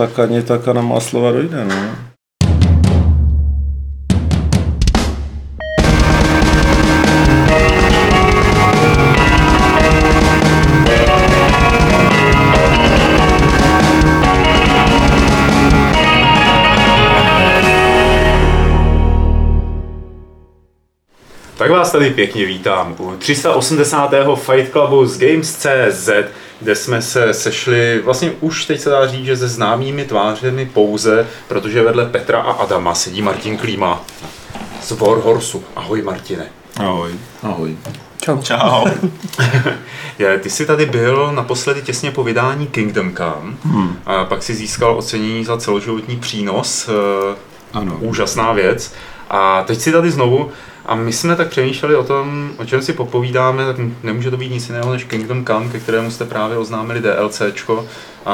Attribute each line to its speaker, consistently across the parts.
Speaker 1: tak ani tak a na má slova dojde. No.
Speaker 2: Tak vás tady pěkně vítám u 380. Fight Clubu z Games.cz, kde jsme se sešli, vlastně už teď se dá říct, že se známými tvářemi pouze, protože vedle Petra a Adama sedí Martin Klíma z Warhorsu. Ahoj Martine.
Speaker 1: Ahoj.
Speaker 3: Ahoj.
Speaker 4: Čau.
Speaker 2: Čau. Je, ty jsi tady byl naposledy těsně po vydání Kingdom Come hmm. a pak si získal ocenění za celoživotní přínos. eh,
Speaker 1: Ano.
Speaker 2: Úžasná věc. A teď si tady znovu, a my jsme tak přemýšleli o tom, o čem si popovídáme, tak nemůže to být nic jiného než Kingdom Come, ke kterému jste právě oznámili DLCčko a,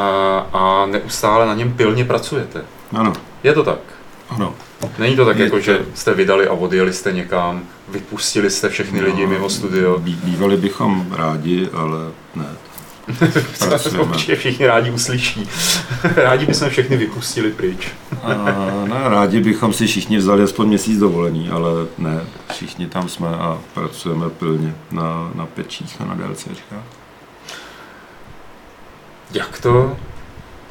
Speaker 2: a neustále na něm pilně pracujete.
Speaker 1: Ano.
Speaker 2: Je to tak?
Speaker 1: Ano.
Speaker 2: Není to tak,
Speaker 1: Je
Speaker 2: jako
Speaker 1: to-
Speaker 2: že jste vydali a odjeli jste někam, vypustili jste všechny lidi mimo studio.
Speaker 1: Bývali bychom rádi, ale ne.
Speaker 2: Určitě všichni rádi uslyší. rádi bychom všechny vypustili pryč.
Speaker 1: A, ne, rádi bychom si všichni vzali aspoň měsíc dovolení, ale ne, všichni tam jsme a pracujeme pilně na, na pečích a na DLCčkách.
Speaker 2: Jak to,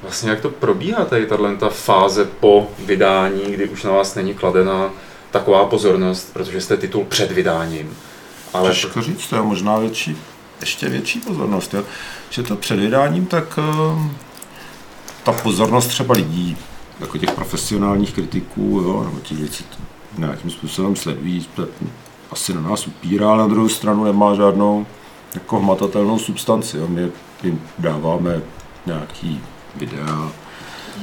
Speaker 2: vlastně jak to probíhá tady tahle ta fáze po vydání, kdy už na vás není kladena taková pozornost, protože jste titul před vydáním. Ale
Speaker 1: Těžko říct, to je možná větší, ještě větší pozornost. Jo? Že to před vydáním, tak eh, ta pozornost třeba lidí, jako těch profesionálních kritiků, jo, nebo těch věcí nějakým způsobem sledují, asi na nás upírá, ale na druhou stranu nemá žádnou jako hmatatelnou substanci. Jo. My jim dáváme nějaký videa,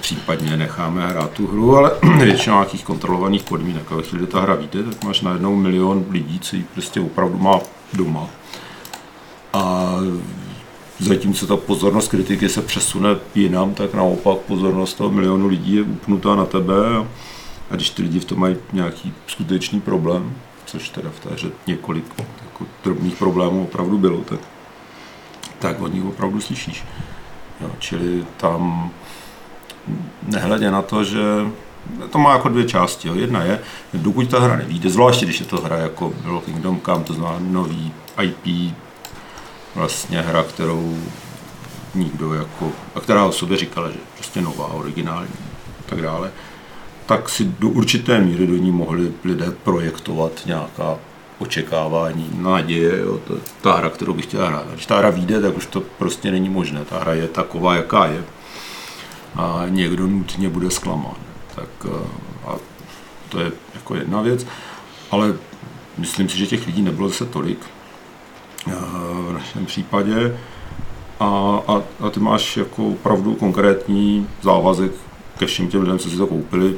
Speaker 1: případně necháme hrát tu hru, ale většinou nějakých kontrolovaných podmínek. A ve chvíli, kdy ta hra vyjde, tak máš najednou milion lidí, co ji prostě opravdu má doma. A zatímco ta pozornost kritiky se přesune jinam, tak naopak pozornost toho milionu lidí je upnutá na tebe a, když ty lidi v tom mají nějaký skutečný problém, což teda v té hře několik jako drobných problémů opravdu bylo, tak, tak od nich opravdu slyšíš. Jo, čili tam nehledě na to, že to má jako dvě části. Jo. Jedna je, dokud ta hra nevíde, zvláště když je to hra jako bylo Kingdom Come, to znamená nový IP, vlastně hra, kterou nikdo jako, a která o sobě říkala, že prostě nová, originální a tak dále, tak si do určité míry do ní mohli lidé projektovat nějaká očekávání, naděje, jo, to, ta hra, kterou bych chtěla hrát. Když ta hra vyjde, tak už to prostě není možné. Ta hra je taková, jaká je. A někdo nutně bude zklamán. Tak eh, a to je jako jedna věc. Ale myslím si, že těch lidí nebylo zase tolik v našem případě. A, a, a ty máš jako opravdu konkrétní závazek ke všem těm lidem, co si to koupili,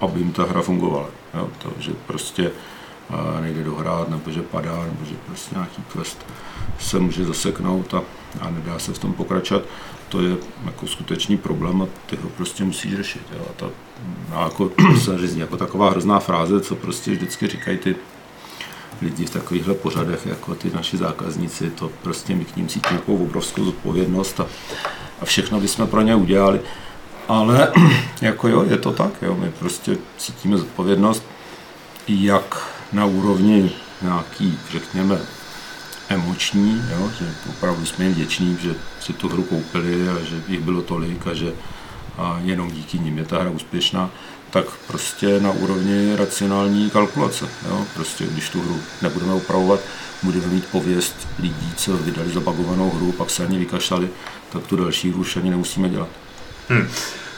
Speaker 1: aby jim ta hra fungovala. Jo, to, že prostě eh, nejde dohrát, nebo že padá, nebo že prostě nějaký quest se může zaseknout a, a nedá se v tom pokračovat, to je jako skutečný problém a ty ho prostě musíš řešit. Jo. A, ta, a jako, se zní jako taková hrozná fráze, co prostě vždycky říkají ty lidi v takovýchhle pořadech, jako ty naši zákazníci, to prostě my k ním cítíme takovou obrovskou zodpovědnost a, a všechno bychom pro ně udělali. Ale jako jo, je to tak, jo, my prostě cítíme zodpovědnost, jak na úrovni nějaký, řekněme, emoční, jo, že opravdu jsme jim vděční, že si tu hru koupili a že jich bylo tolik a že a jenom díky nim je ta hra úspěšná, tak prostě na úrovni racionální kalkulace. Jo? Prostě když tu hru nebudeme opravovat, budeme mít pověst lidí, co vydali zabagovanou hru, pak se ani vykašlali, tak tu další hru už ani nemusíme dělat.
Speaker 2: Hm.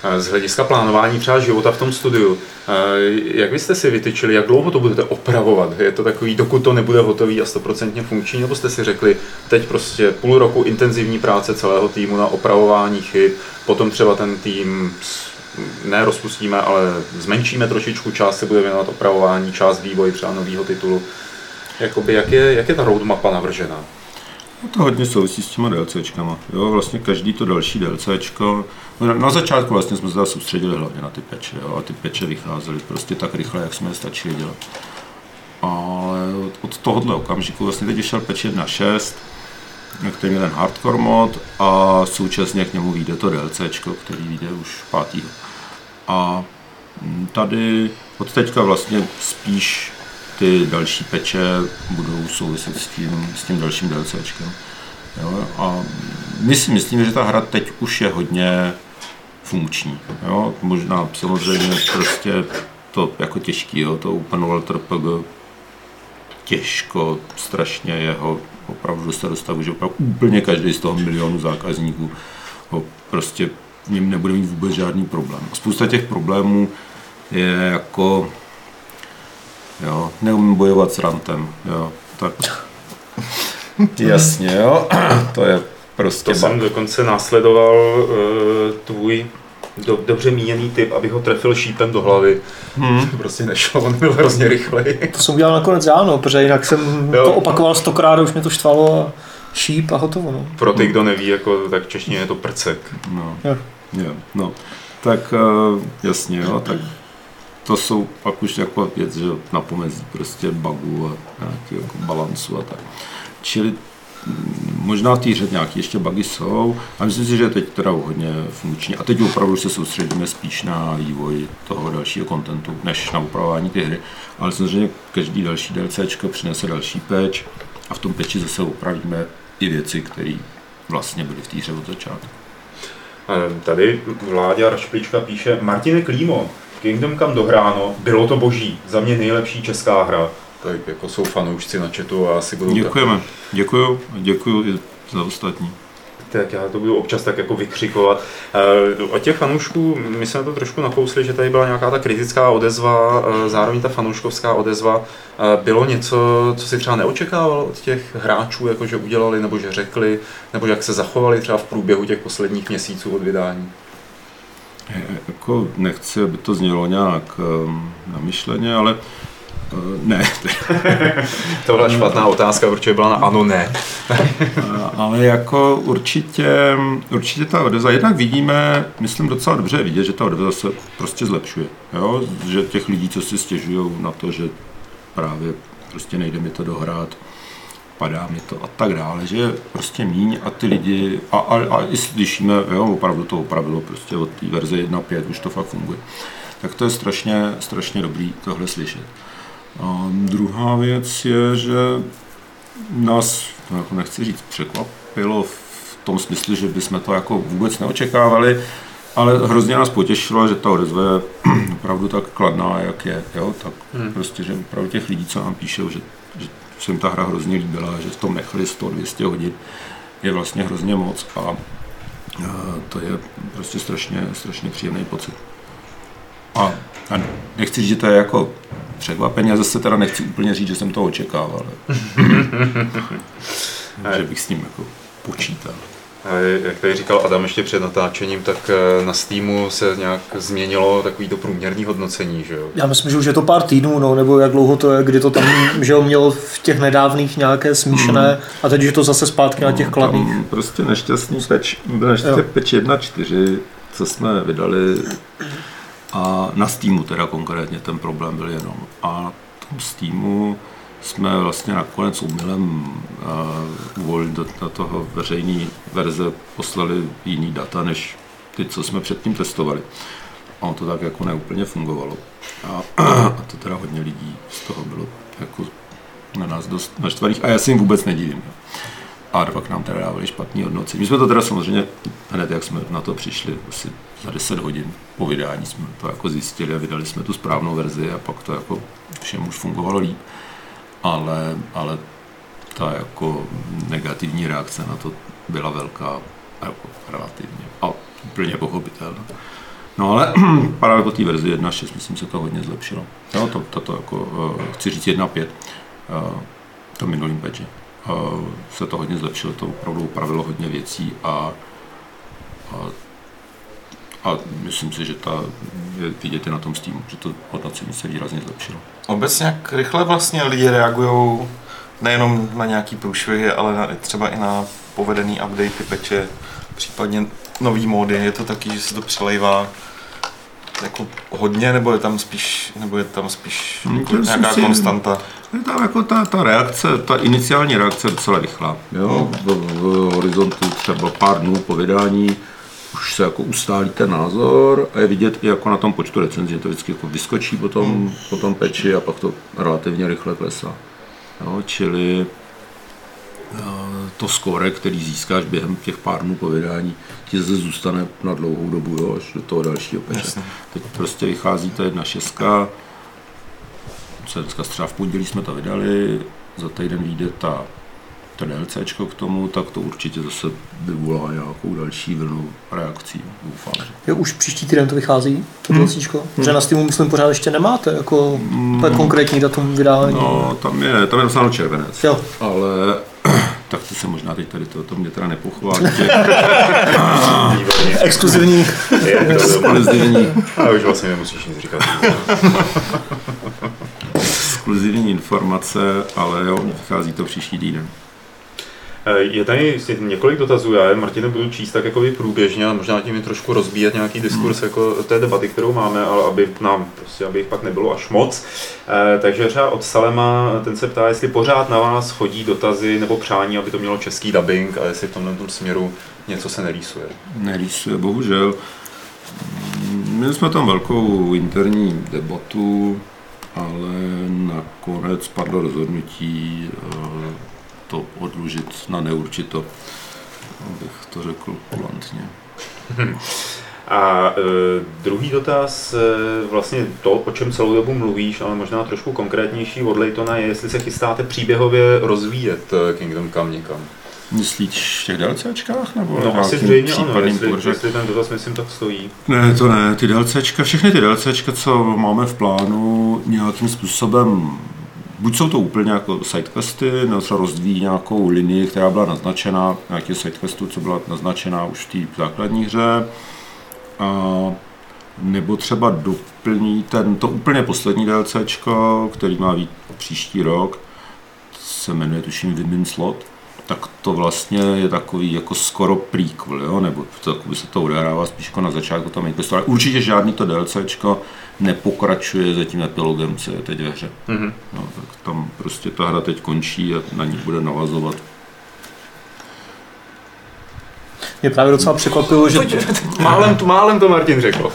Speaker 2: A Z hlediska plánování třeba života v tom studiu, jak byste si vytyčili, jak dlouho to budete opravovat? Je to takový, dokud to nebude hotový a stoprocentně funkční, nebo jste si řekli, teď prostě půl roku intenzivní práce celého týmu na opravování chyb, potom třeba ten tým ne rozpustíme, ale zmenšíme trošičku, část se bude věnovat opravování, část vývoj třeba nového titulu. Jakoby, jak, je, jak je ta roadmapa navržená?
Speaker 1: No to hodně souvisí s těma DLCčkama. Jo, vlastně každý to další DLCčko, no na, na začátku vlastně jsme se soustředili hlavně na ty peče, jo, a ty peče vycházely prostě tak rychle, jak jsme je stačili dělat. Ale od, tohohle okamžiku, vlastně teď vyšel patch 1.6, který je ten hardcore mod a současně k němu vyjde to DLCčko, který vyjde už 5. A mm, tady od teďka vlastně spíš ty další peče budou souviset s tím, s tím dalším DLCčkem. Jo? A my si myslíme, že ta hra teď už je hodně funkční. Jo? Možná samozřejmě prostě to jako těžký, jo? to Open World RPG těžko, strašně jeho opravdu se dostavu, že opravdu úplně každý z toho milionu zákazníků ho prostě ním nebude mít vůbec žádný problém. Spousta těch problémů je jako, jo, neumím bojovat s rantem, jo, tak jasně, jo, to je prostě
Speaker 2: To jsem dokonce následoval uh, tvůj do, dobře míněný typ, aby ho trefil šípem do hlavy. Hmm. To prostě nešlo, on byl hrozně rychlej.
Speaker 3: To jsem udělal nakonec já, no, protože jinak jsem
Speaker 2: Jo.
Speaker 3: to opakoval stokrát a už mě to štvalo a šíp a hotovo. No.
Speaker 2: Pro ty, kdo neví, jako, tak v češtině je to prcek.
Speaker 1: No,
Speaker 3: Jo.
Speaker 1: jo, no. Tak eh, jasně, jo, tak to jsou pak už jako věc, že na pomezí prostě bugů a nějaký jako balancu a tak. Čili možná v té hře nějaké ještě bugy jsou, a myslím si, že teď teda hodně funkční. A teď opravdu se soustředíme spíš na vývoj toho dalšího kontentu, než na upravování té hry. Ale samozřejmě každý další DLCčko přinese další patch a v tom patchi zase upravíme i věci, které vlastně byly v té hře od začátku.
Speaker 2: Tady Vláďa Rašplička píše Martine Klímo, Kingdom Come dohráno, bylo to boží, za mě nejlepší česká hra. Tak jako jsou fanoušci na chatu a asi budou
Speaker 1: Děkujeme. Děkuju. Děkuju i za ostatní.
Speaker 2: tak já to budu občas tak jako vykřikovat. Eh, Od těch fanoušků, my jsme to trošku nakousli, že tady byla nějaká ta kritická odezva, eh, zároveň ta fanouškovská odezva. Eh, Bylo něco, co si třeba neočekával od těch hráčů, jako že udělali, nebo že řekli, nebo jak se zachovali třeba v průběhu těch posledních měsíců od vydání?
Speaker 1: Jako nechci, aby to znělo nějak um, namyšleně, ale ne.
Speaker 2: To byla špatná otázka, určitě byla na ano, ne.
Speaker 1: ale jako určitě, určitě ta odezva, jednak vidíme, myslím docela dobře vidět, že ta odezva se prostě zlepšuje. Jo? Že těch lidí, co si stěžují na to, že právě prostě nejde mi to dohrát, padá mi to a tak dále, že prostě míň a ty lidi, a, a, a i slyšíme, jo, opravdu to opravilo prostě od té verze 1.5 už to fakt funguje. Tak to je strašně, strašně dobrý tohle slyšet. A druhá věc je, že nás, no jako nechci říct, překvapilo v tom smyslu, že bychom to jako vůbec neočekávali, ale hrozně nás potěšilo, že ta odezva je opravdu tak kladná, jak je. Jo? Tak hmm. prostě, že opravdu těch lidí, co nám píšou, že, že se jim ta hra hrozně líbila, že v tom nechali 100-200 hodin, je vlastně hrozně moc a, a to je prostě strašně, strašně příjemný pocit. A, a nechci říct, že to je jako překvapení, a zase teda nechci úplně říct, že jsem to očekával. že bych s ním jako počítal.
Speaker 2: A jak tady říkal Adam ještě před natáčením, tak eh, na Steamu se nějak změnilo takový to průměrný hodnocení, že jo?
Speaker 3: Já myslím, že už je to pár týdnů, no, nebo jak dlouho to je, kdy to tam že jo, mělo v těch nedávných nějaké smíšené a teď už je to zase zpátky na těch kladných.
Speaker 1: Prostě nešťastný peč, byl nešťastný peč 1.4, co jsme vydali a na Steamu teda konkrétně ten problém byl jenom. A na tom Steamu jsme vlastně nakonec umylem uh, uvolili do, do toho veřejné verze poslali jiný data, než ty, co jsme předtím testovali. A ono to tak jako neúplně fungovalo. A, a to teda hodně lidí z toho bylo jako na nás dost naštvaných a já si jim vůbec nedivím. Jo. A pak nám teda dávali špatný hodnocení. My jsme to teda samozřejmě hned, jak jsme na to přišli, asi za 10 hodin po vydání jsme to jako zjistili a vydali jsme tu správnou verzi a pak to jako všem už fungovalo líp. Ale, ale ta jako negativní reakce na to byla velká jako relativně a úplně pochopitelná. No ale právě po té verzi 1.6 myslím se to hodně zlepšilo. Jo, to, to, to jako, uh, chci říct 1.5, uh, to minulým patchi. Uh, se to hodně zlepšilo, to opravdu upravilo hodně věcí a, a, a myslím si, že ta je vidět i na tom Steamu, že to hodnocení se výrazně zlepšilo.
Speaker 4: Obecně jak rychle vlastně lidi reagují nejenom na nějaký průšvihy, ale na, třeba i na povedený updatey, peče, případně nový módy. Je to taky, že se to přelejvá jako hodně, nebo je tam spíš, nebo je tam spíš
Speaker 1: Hmm,
Speaker 4: jako nějaká
Speaker 1: si-
Speaker 4: konstanta?
Speaker 1: Je tam jako ta, ta reakce, ta iniciální reakce je docela rychlá. Jo? V, v, horizontu třeba pár dnů po vydání už se jako ustálí ten názor a je vidět i jako na tom počtu recenzí, že to vždycky jako vyskočí po tom, po tom peči a pak to relativně rychle klesá. Jo? Čili to skore, který získáš během těch pár dnů po vydání, ti zde zůstane na dlouhou dobu, jo, až do toho dalšího peče.
Speaker 4: Jasně.
Speaker 1: Teď prostě vychází ta jedna šestka, co dneska třeba v pondělí jsme to vydali, za týden vyjde ta to DLCčko k tomu, tak to určitě zase vyvolá nějakou další vlnu reakcí, doufám. že.
Speaker 3: Jo, už příští týden to vychází, to hmm. DLCčko. Protože na Steamu, myslím, pořád ještě nemáte, jako je konkrétní datum vydání.
Speaker 1: No, tam je, tam je napsáno červenec,
Speaker 3: Jo,
Speaker 1: ale tak to se možná teď tady to, to mě teda nepochválí,
Speaker 3: exkluzivní.
Speaker 1: Exkluzivní,
Speaker 2: A už vlastně nemusíš nic říkat.
Speaker 1: exkluzivní informace, ale jo, vychází to příští týden.
Speaker 2: Eh, Je tady několik dotazů, já je Martine budu číst tak jako průběžně a možná tím i trošku rozbíjet nějaký diskurs jako té debaty, kterou máme, ale aby nám, prostě, aby jich pak nebylo až moc. Eh, Takže třeba od Salema, ten se ptá, jestli pořád na vás chodí dotazy nebo přání, aby to mělo český dubbing a jestli v tomhle tom směru něco se nerýsuje.
Speaker 1: Nerýsuje, bohužel. Měli jsme tam velkou interní debatu, ale nakonec padlo rozhodnutí eh, to odlužit na neurčito, abych to řekl kulantně.
Speaker 2: A e, druhý dotaz, e, vlastně to, o čem celou dobu mluvíš, ale možná trošku konkrétnější od Laytona, je, jestli se chystáte příběhově rozvíjet e, Kingdom Come někam.
Speaker 1: Myslíš v těch DLCčkách? Nebo
Speaker 2: No asi zřejmě ano, jestli,
Speaker 1: površem?
Speaker 2: jestli ten dotaz myslím tak stojí.
Speaker 1: Ne, to ne, ty DLCčka, všechny ty DLCčka, co máme v plánu, nějakým způsobem, buď jsou to úplně jako sidequesty, nebo se rozvíjí nějakou linii, která byla naznačena, nějaký sidequestů, co byla naznačená už v té základní hře, a nebo třeba doplní ten, to úplně poslední DLCčko, který má být příští rok, se jmenuje tuším Women Slot, tak to vlastně je takový jako skoro prequel, jo? nebo tak by se to odehrává spíš jako na začátku tam ale určitě žádný to DLCčko nepokračuje za tím epilogem, co je teď ve hře.
Speaker 2: Mhm.
Speaker 1: No, tak tam prostě ta hra teď končí a na ní bude navazovat.
Speaker 3: Mě právě docela překvapilo, že...
Speaker 2: Málem, to, málem to Martin řekl.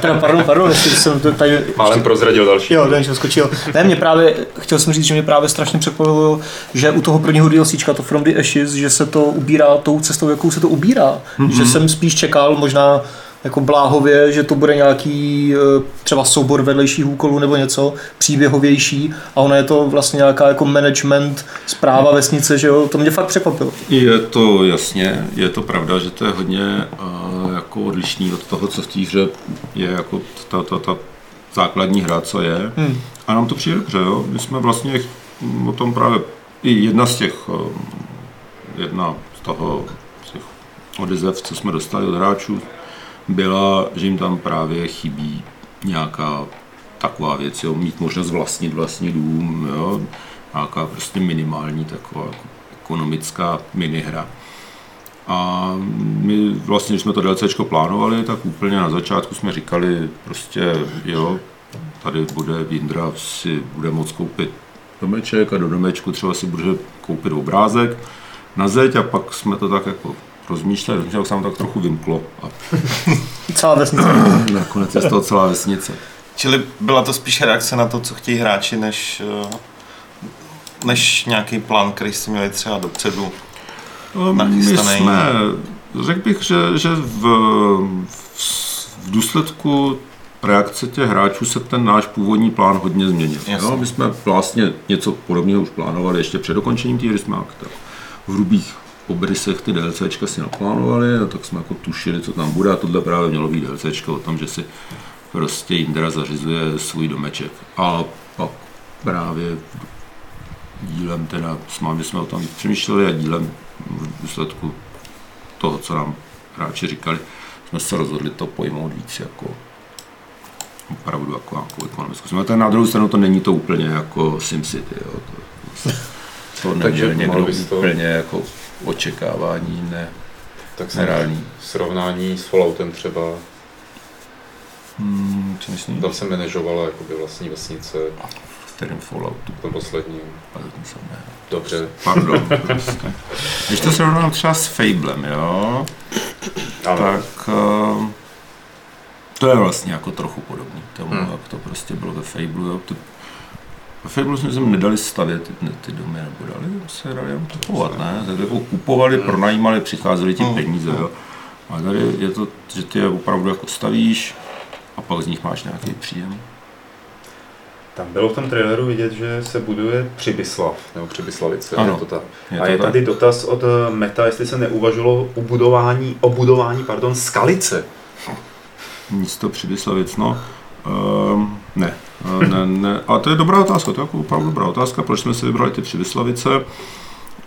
Speaker 3: Teda, pardon, pardon, jestli jsem to tady...
Speaker 2: Málem prozradil další.
Speaker 3: Jo, ten skočil. Ne, mě právě, chtěl jsem říct, že mě právě strašně překvapilo, že u toho prvního DLCčka, to From the Ashes, že se to ubírá tou cestou, jakou se to ubírá. Mm-hmm. Že jsem spíš čekal možná jako bláhově, že to bude nějaký eh, třeba soubor vedlejších úkolů nebo něco příběhovější a ono je to vlastně nějaká jako management, zpráva vesnice, že jo, to mě fakt překvapilo.
Speaker 1: Je to jasně, je to pravda, že to je hodně uh, jako odlišný od toho, co v té hře je jako ta, ta, ta základní hra, co je.
Speaker 3: Hmm.
Speaker 1: A nám to přijde dobře, jo. My jsme vlastně ch- o tom právě, i jedna z těch, um, jedna z toho, z těch odezev, co jsme dostali od hráčů, byla, že jim tam právě chybí nějaká taková věc, jo, mít možnost vlastnit vlastní dům, jo, nějaká prostě minimální taková jako ekonomická minihra. A my vlastně, když jsme to DLCčko plánovali, tak úplně na začátku jsme říkali prostě, jo, tady bude Vindra si bude moct koupit domeček a do domečku třeba si bude koupit obrázek na zeď a pak jsme to tak jako rozmýšleli, jak se nám tak trochu vymklo a
Speaker 3: Celá vesnice.
Speaker 1: nakonec je z toho celá vesnice.
Speaker 4: Čili byla to spíš reakce na to, co chtějí hráči, než, eh, než nějaký plán, který jste měli třeba dopředu.
Speaker 1: My
Speaker 4: nachystaný.
Speaker 1: jsme, řekl bych, že, že v, v, v důsledku reakce těch hráčů se ten náš původní plán hodně změnil.
Speaker 4: Jasně.
Speaker 1: Jo, my jsme vlastně něco podobného už plánovali ještě před dokončením té hry, jsme jak tak v hrubých obrysech ty DLCčka si naplánovali, a tak jsme jako tušili, co tam bude a tohle právě mělo být DLCčko o tom, že si prostě Indra zařizuje svůj domeček. A pak právě dílem teda s mámi jsme o tom přemýšleli a dílem v důsledku toho, co nám hráči říkali, jsme se rozhodli to pojmout víc jako opravdu jako nějakou ekonomickou. Jsme to na druhou stranu to není to úplně jako SimCity, jo. To, to
Speaker 2: Takže
Speaker 1: neměl někdo
Speaker 2: pomalu bys to-
Speaker 1: úplně jako očekávání, ne,
Speaker 2: Tak
Speaker 1: nereální.
Speaker 2: srovnání s Falloutem třeba,
Speaker 1: Hmm, co myslím?
Speaker 2: tam se manažovala jakoby vlastní vesnice.
Speaker 1: kterém Falloutu.
Speaker 2: To poslední.
Speaker 1: Ale ten jsem ne.
Speaker 2: Dobře.
Speaker 1: Pardon. prostě. Když to srovnám třeba s Fablem, jo,
Speaker 2: Ano.
Speaker 1: tak uh, to je vlastně jako trochu podobný tomu,
Speaker 2: Hmm.
Speaker 1: jak to prostě bylo ve Fablu. Jo. To, ve Fablu jsme sem nedali stavět ty, ty domy, nebo dali se dali jenom kupovat, ne? Tak jako kupovali, pronajímali, přicházeli ti
Speaker 4: Hmm.
Speaker 1: peníze, jo. A tady je to, že ty je opravdu jako stavíš a pak z nich máš nějaký příjem.
Speaker 2: Tam bylo v tom traileru vidět, že se buduje Přibyslav, nebo Přibyslavice,
Speaker 1: Ano.
Speaker 2: je to tak.
Speaker 1: Je
Speaker 2: a
Speaker 1: to
Speaker 2: je
Speaker 1: tak?
Speaker 2: tady dotaz od eh, Meta, jestli se neuvažovalo o budování, o budování pardon, skalice.
Speaker 1: Místo Přibyslavic, no. Um, ne, eh, ne, ne. A to je dobrá otázka, to je opravdu dobrá otázka, proč jsme si vybrali ty Přibyslavice.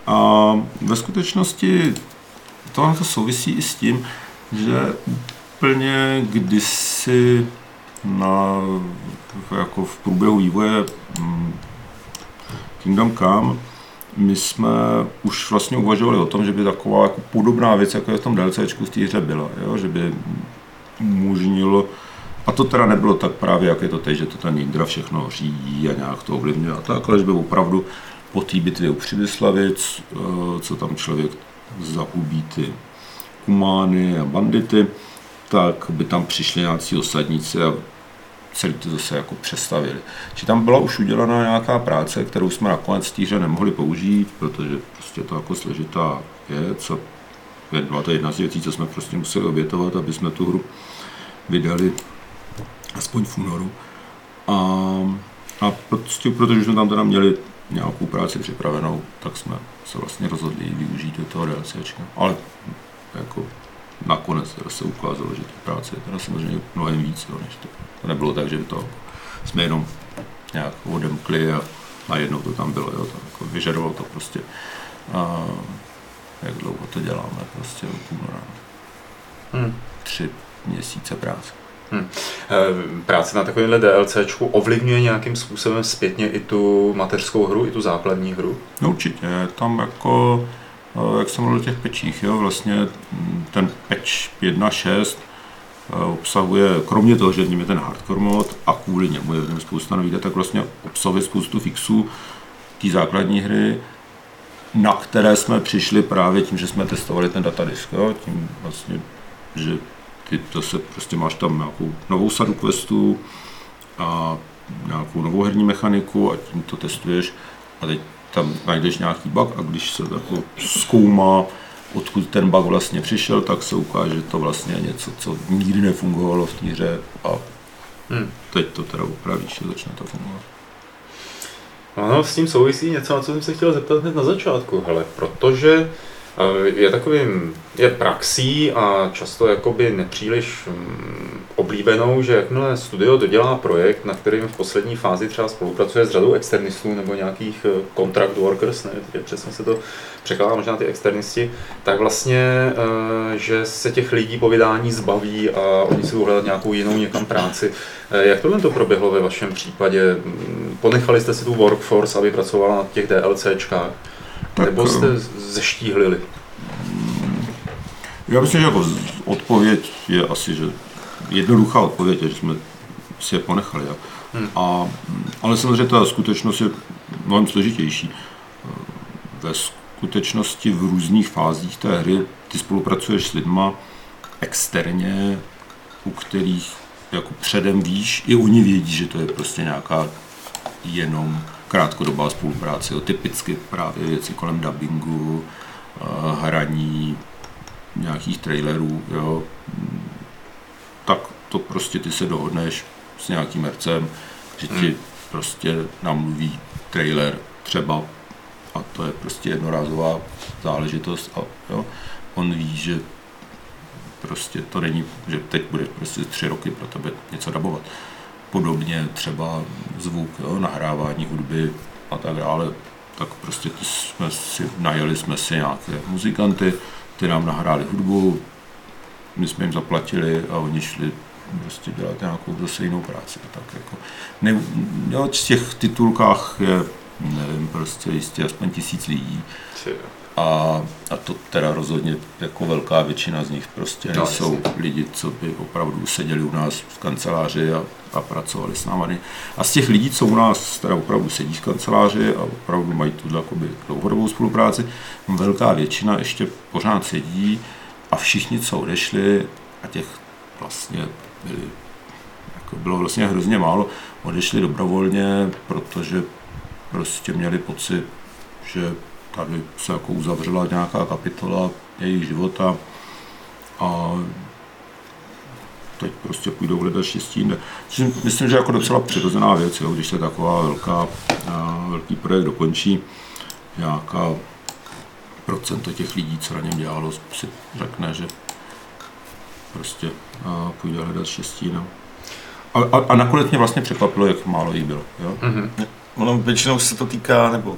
Speaker 1: A ve skutečnosti to, to souvisí i s tím, že úplně kdysi na, jako v průběhu vývoje mm, Kingdom Come my jsme už vlastně uvažovali o tom, že by taková jako podobná věc, jako je v tom DLCčku v té hře byla, jo? že by umožnilo, a to teda nebylo tak právě, jak je to teď, že to ten Indra všechno řídí a nějak to ovlivňuje a tak, ale že by opravdu po té bitvě u Přibyslavic, eh, co tam člověk zahubí ty kumány a bandity, tak by tam přišli nějací osadníci a celý to zase jako přestavili. Či tam byla už udělaná nějaká práce, kterou jsme nakonec té hře nemohli použít, protože prostě to jako složitá co je- byla to jedna z věcí, co jsme prostě museli obětovat, aby jsme tu hru vydali aspoň v únoru. A, a prostě, protože jsme tam teda měli nějakou práci připravenou, tak jsme se vlastně rozhodli využít do toho DLCčka. Ale jako nakonec teda se ukázalo, že té práce je teda samozřejmě mnohem víc, jo, než to. To nebylo tak, že by to jsme jenom nějak odemkli a najednou to tam bylo, jo, to jako vyžadovalo to prostě. A jak dlouho to děláme, prostě od února.
Speaker 2: Hmm.
Speaker 1: Tři měsíce práce.
Speaker 2: Eh, Práce na takovémhle DLCčku ovlivňuje nějakým způsobem zpětně i tu mateřskou hru, i tu základní hru?
Speaker 1: No určitě, tam jako, eh, jak jsem mluvil o těch pečích, jo, vlastně ten peč 1.6 eh, obsahuje, kromě toho, že v něm je ten hardcore mod a kvůli němu je v něm spousta nových, tak vlastně obsahuje spoustu fixů té základní hry, na které jsme přišli právě tím, že jsme testovali ten datadisk, jo, tím vlastně, že ty to se prostě máš tam nějakou novou sadu questů a nějakou novou herní mechaniku a tím to testuješ a teď tam najdeš nějaký bug a když se jako zkoumá, odkud ten bug vlastně přišel, tak se ukáže, že to vlastně je něco, co nikdy nefungovalo v té hře a
Speaker 2: Hmm.
Speaker 1: teď to teda upravíš a začne to fungovat.
Speaker 2: Ano, s tím souvisí něco, na co jsem se chtěl zeptat hned na začátku, hele, protože je takovým, je praxí a často jakoby nepříliš mm, oblíbenou, že jakmile studio dodělá projekt, na kterým v poslední fázi třeba spolupracuje s řadou externistů nebo nějakých eh, contract workers, ne, teď přesně se to překládá možná ty externisti, tak vlastně, eh, že se těch lidí po vydání zbaví a oni si budou hledat nějakou jinou někam práci. Eh, Jak tohle to proběhlo ve vašem případě? Mm, Ponechali jste si tu workforce, aby pracovala na těch DLCčkách?
Speaker 1: Tak,
Speaker 2: Nebo
Speaker 1: eh,
Speaker 2: jste zeštíhlili?
Speaker 1: Já myslím, že jako odpověď je asi, že jednoduchá odpověď je, že jsme si je ponechali. Jo.
Speaker 2: Hmm.
Speaker 1: A, ale samozřejmě ta skutečnost je mnohem složitější. Ve skutečnosti v různých fázích té hry ty spolupracuješ s lidma externě, u kterých jako předem víš, i oni vědí, že to je prostě nějaká jenom krátkodobá spolupráce, jo. typicky právě věci kolem dubbingu, eh, hraní, nějakých trailerů, jo, tak to prostě ty se dohodneš s nějakým hercem, že ti
Speaker 2: Hmm.
Speaker 1: prostě namluví trailer třeba a to je prostě jednorázová záležitost a jo, on ví, že prostě to není, že teď bude prostě tři roky pro tebe něco dabovat. Podobně třeba zvuk, jo, nahrávání hudby a tak dále, tak prostě jsme si, najeli jsme si nějaké muzikanty, ty nám nahráli hudbu, my jsme jim zaplatili a oni šli prostě dělat nějakou zase jinou práci. Tak jako, ne, jo, v těch titulkách je, nevím, prostě jistě aspoň tisíc lidí. A, a to teda rozhodně jako velká většina z nich prostě
Speaker 2: No,
Speaker 1: nejsou
Speaker 2: jasně.
Speaker 1: lidi, co by opravdu seděli u nás v kanceláři a, a pracovali s námi. A z těch lidí, co u nás teda opravdu sedí v kanceláři a opravdu mají tu jakoby dlouhodobou spolupráci, velká většina ještě pořád sedí a všichni, co odešli, a těch vlastně byli, jako bylo vlastně hrozně málo, odešli dobrovolně, protože prostě měli pocit, že tady se jako uzavřela nějaká kapitola jejich života a teď prostě půjdou hledat štěstí jinde. Myslím, že jako docela přirozená věc, jo, když se taková velká, a, velký projekt dokončí, nějaká procento těch lidí, co na něm dělalo, si řekne, že prostě a, půjde hledat štěstí. No. A, a, a nakonec mě vlastně překvapilo, jak málo jich bylo. Jo?
Speaker 2: Mhm.
Speaker 4: Ono většinou se to týká, nebo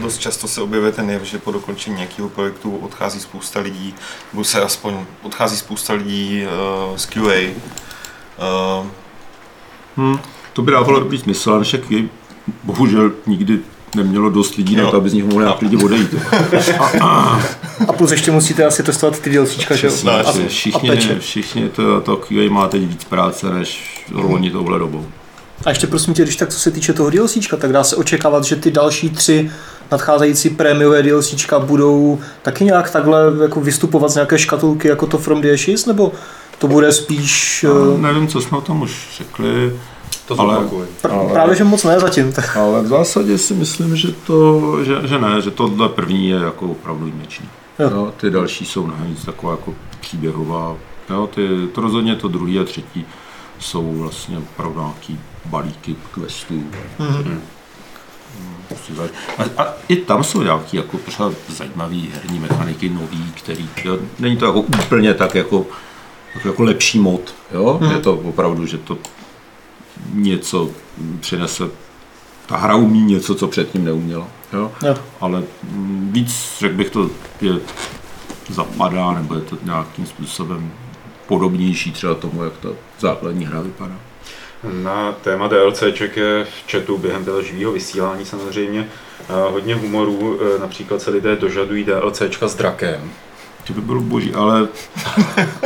Speaker 4: dost často se objevuje ten jev, že po dokončení nějakého projektu odchází spousta lidí, nebo se aspoň odchází spousta lidí uh, z QA. Uh,
Speaker 1: Hmm. To by dávalo dobrý smysl, ale však je, bohužel nikdy nemělo dost lidí na
Speaker 4: Jo.
Speaker 1: to, aby z nich mohli nějak lidi odejít.
Speaker 3: A plus ještě musíte asi testovat ty DLCčka, že jo? A, a
Speaker 1: všichni,
Speaker 3: peče.
Speaker 1: všichni to, to QA má teď víc práce, než loni touhle dobou.
Speaker 3: A ještě prosím tě, když tak co se týče toho DLCčka, tak dá se očekávat, že ty další tři nadcházející prémiové DLCčka budou taky nějak takhle jako vystupovat z nějaké škatulky jako to From the Ashes, nebo to bude spíš... eh,
Speaker 1: Nevím, co jsme o tom už řekli,
Speaker 2: To
Speaker 1: Ale-
Speaker 3: pr-
Speaker 1: ale-
Speaker 3: Právě, že moc ne zatím. tak-
Speaker 1: ale v zásadě si myslím, že to, že, že ne, že tohle první je jako opravdu výjimečný.
Speaker 3: Jo.
Speaker 1: Jo, ty další jsou navíc taková jako příběhová. Jo, ty, to rozhodně to druhý a třetí jsou vlastně opravdu nějaký balíky questů.
Speaker 3: Mhm.
Speaker 1: Prostě zač- A, a, i tam jsou nějaký jako pořád zajímavý herní mechaniky nový, který, jo, není to jako úplně tak jako, jako, jako lepší mod, jo?
Speaker 3: Mhm.
Speaker 1: je to opravdu, že to něco přinese, ta hra umí něco, co předtím neuměla, jo?
Speaker 3: Jo.
Speaker 1: ale víc, řekl bych, to je zapadá, nebo je to nějakým způsobem podobnější třeba tomu, jak ta základní hra vypadá.
Speaker 2: Na téma DLCček je v chatu během toho živého vysílání samozřejmě hodně humoru, eh, například se lidé dožadují DLCčka s drakem.
Speaker 1: To by bylo boží, ale,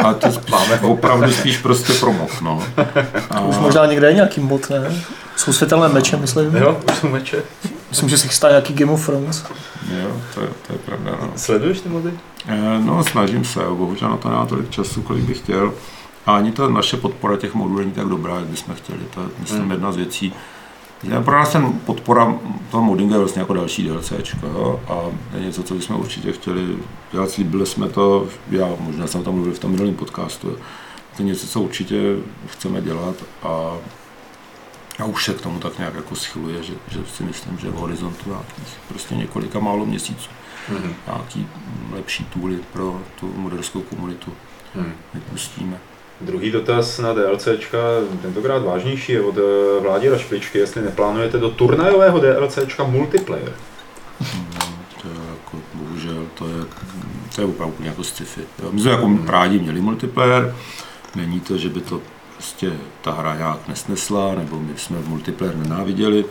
Speaker 1: ale to spíš, opravdu spíš prostě promov, no. A,
Speaker 3: Už možná někde je nějaký mod, ne? Jsou světelné meče, myslím.
Speaker 2: Jo, už jsou meče.
Speaker 3: Myslím, že se chystá nějaký Game of Thrones.
Speaker 1: jo, to, je, to je pravda, no.
Speaker 2: Sleduješ ty mody?
Speaker 1: Eh, No, snažím se, bohužel na to nemám tolik času, kolik bych chtěl. A ani ta naše podpora těch modů není tak dobrá, jak bychom chtěli. To je, myslím,
Speaker 2: Hmm.
Speaker 1: jedna z věcí. Pro nás ten podpora toho moddingu je vlastně jako další DLCčko, jo? a je něco, co bychom určitě chtěli dělat. Slíbili jsme to, já možná jsem tam mluvil v tom minulém podcastu, jo. to je něco, co určitě chceme dělat a a už se k tomu tak nějak jako schyluje, že, že si myslím, že v horizontu nějakých prostě několika málo měsíců
Speaker 2: Mhm.
Speaker 1: nějaký lepší tooly pro tu moderskou komunitu
Speaker 2: Hmm.
Speaker 1: vypustíme.
Speaker 2: Druhý dotaz na DLCčka, tentokrát vážnější, je od eh, Vládi Rašpičky, jestli neplánujete do turnajového DLCčka multiplayer.
Speaker 1: No, to je jako, bohužel, to je, to je opravdu úplně jako sci-fi. My jsme jako rádi měli multiplayer, není to, že by to prostě ta hra nějak nesnesla, nebo my jsme multiplayer nenáviděli,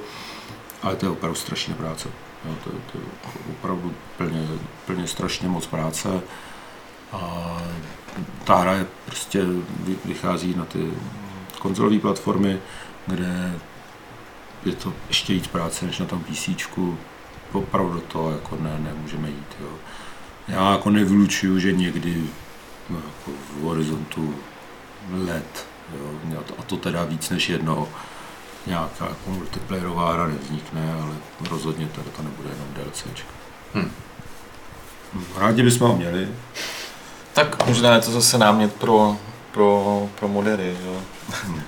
Speaker 1: ale to je opravdu strašně práce. Jo, to, to je opravdu plně, plně strašně moc práce. A ta hra je prostě vy- vychází na ty konzolové platformy, kde je to ještě víc práce než na tom PC. Opravdu do toho jako ne, nemůžeme jít. Jo. Já jako nevylučuju, že někdy no, jako v horizontu let, jo, a to teda víc než jedno, nějaká jako multiplayerová hra nevznikne, ale rozhodně tady to nebude jenom DLCčka.
Speaker 2: Hm.
Speaker 1: Rádi bychom ho měli,
Speaker 4: tak možná je to zase námět pro, pro, pro modery, jo.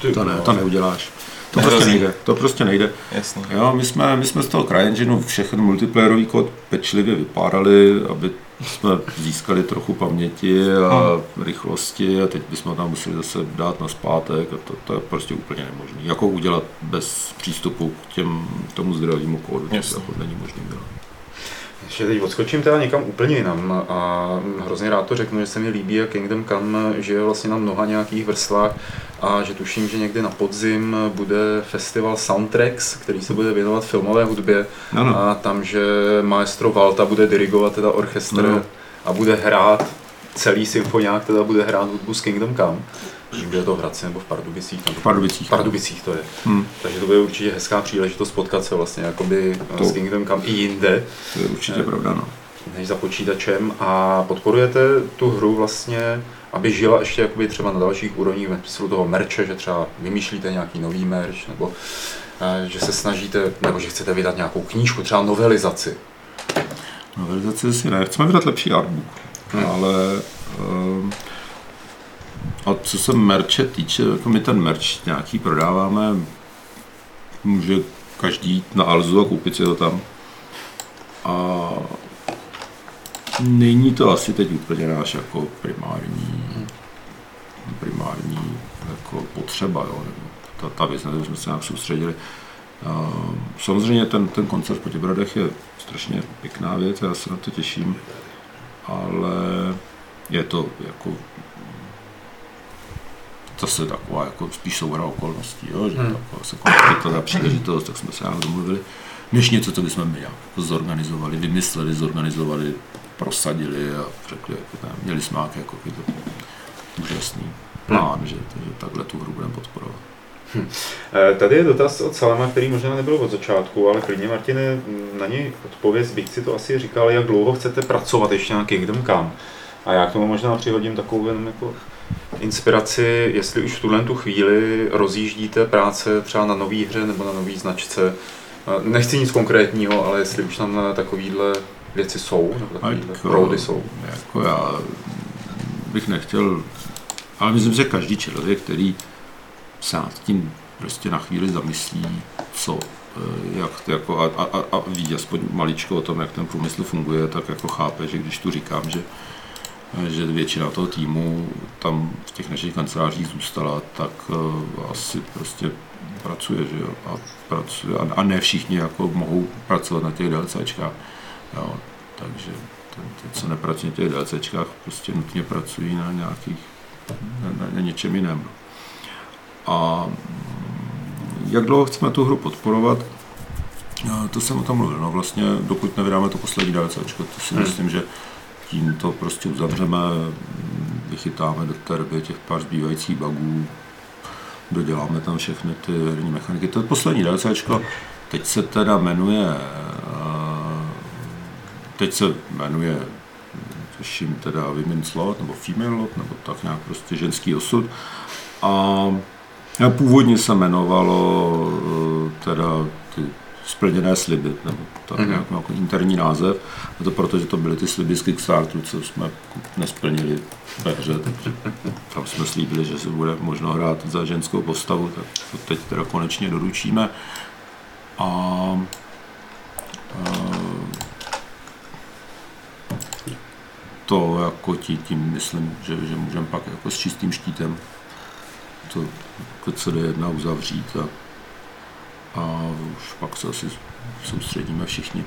Speaker 2: Ty
Speaker 1: to, ne, to neuděláš. To
Speaker 4: Nehrozí.
Speaker 1: prostě nejde. To prostě nejde.
Speaker 4: Jasně.
Speaker 1: Jo, my jsme, my jsme z toho CryEngineu všechny multiplayerový kód pečlivě vypárali, aby jsme získali trochu paměti a rychlosti a teď bychom tam museli zase dát na zpátek a to, to je prostě úplně nemožné. Jako udělat bez přístupu k těm, tomu zdravému kódu, to jako není možné dělat.
Speaker 2: Ještě teď odskočím teda někam úplně jinam a hrozně rád to řeknu, že se mi líbí, jak Kingdom Come žije vlastně na mnoha nějakých vrstvách a že tuším, že někdy na podzim bude festival Soundtracks, který se bude věnovat filmové hudbě
Speaker 1: Ano.
Speaker 2: a tam, že maestro Valta bude dirigovat teda orchestr
Speaker 1: Ano.
Speaker 2: a bude hrát celý symfoniák, teda bude hrát hudbu z Kingdom Come. Je to v Hradci nebo v Pardubicích? Nebo
Speaker 1: V Pardubicích.
Speaker 2: V Pardubicích to je.
Speaker 1: Hm,
Speaker 2: Takže to bude určitě hezká příležitost potkat se vlastně jakoby
Speaker 1: To-
Speaker 2: s Kingdom Come i jinde
Speaker 1: to je určitě pravda, no.
Speaker 2: než za počítačem a podporujete tu hru vlastně, aby žila ještě jakoby třeba na dalších úrovních ve smyslu toho merče, že třeba vymýšlíte nějaký nový merch, nebo eh, že se snažíte, nebo že chcete vydat nějakou knížku, třeba novelizaci.
Speaker 1: Novelizaci si ne, chceme vydat lepší artbook,
Speaker 2: Hmm.
Speaker 1: ale um, a co se merče týče, jako my ten merch nějaký prodáváme, může každý jít na Alzu a koupit si to tam. A není to asi teď úplně náš jako primární, primární jako potřeba, jo, nebo ta, ta věc, na jsme se nějak soustředili. Samozřejmě ten, ten koncert v Potěbradech je strašně pěkná věc, já se na to těším, ale je to jako zase taková jako spíš souhra okolností, jo, že
Speaker 2: Hmm.
Speaker 1: taková se konkrétně ta příležitost, tak jsme se nějak domluvili, než něco, co bychom my nějak jako zorganizovali, vymysleli, zorganizovali, prosadili a řekli, jako, ne, měli jsme nějaký jako, jako úžasný plán, že, že takhle tu hru budeme podporovat.
Speaker 2: Eh, Tady je dotaz od Salama, který možná nebyl od začátku, ale klidně Martine, na něj odpověz, bych si to asi říkal, jak dlouho chcete pracovat ještě na Kingdom Come. A já k tomu možná přihodím takovou jenom jako inspiraci, jestli už v tuhle tu chvíli rozjíždíte práce třeba na nový hře nebo na nový značce. Nechci nic konkrétního, ale jestli už tam takovýhle věci jsou, nebo takovýhle
Speaker 1: Tak,
Speaker 2: proudy jsou.
Speaker 1: Jako já bych nechtěl, ale myslím, že každý člověk, který se nad tím prostě na chvíli zamyslí, co, eh, jak, jako a, a- a ví aspoň maličko o tom, jak ten průmysl funguje, tak jako chápe, že když tu říkám, že že většina toho týmu tam v těch našich kancelářích zůstala, tak uh, asi prostě pracuje, že jo, a, pracuje, a, a ne všichni jako mohou pracovat na těch DLCčkách, jo, takže ten, ten, co nepracuje na těch DLCčkách, prostě nutně pracují na nějakých, na, na, na něčem jiném. A mm, jak dlouho chceme tu hru podporovat, No, to jsem o tom mluvil. No vlastně, dokud nevydáme to poslední DLCčko, to si
Speaker 2: Hmm.
Speaker 1: myslím, že tím to prostě uzavřeme, vychytáme do té doby těch pár zbývajících bugů, doděláme tam všechny ty herní mechaniky. To poslední DLCčko teď se teda jmenuje, eh, teď se jmenuje, tuším teda Women's Lot, nebo Female Lot, nebo tak nějak prostě ženský osud. A a původně se jmenovalo eh, teda ty splněné sliby, nebo tak
Speaker 2: Mhm.
Speaker 1: nějak jako interní název. A to proto, že to byly ty sliby z Kickstarteru, co jsme nesplnili ve hře, takže tam jsme slíbili, že se bude možno hrát za ženskou postavu, tak to teď teda konečně doručíme. A, a to jako tí, tím myslím, že, že můžeme pak jako s čistým štítem to jako CD1 uzavřít a, a už pak se asi soustředíme všichni.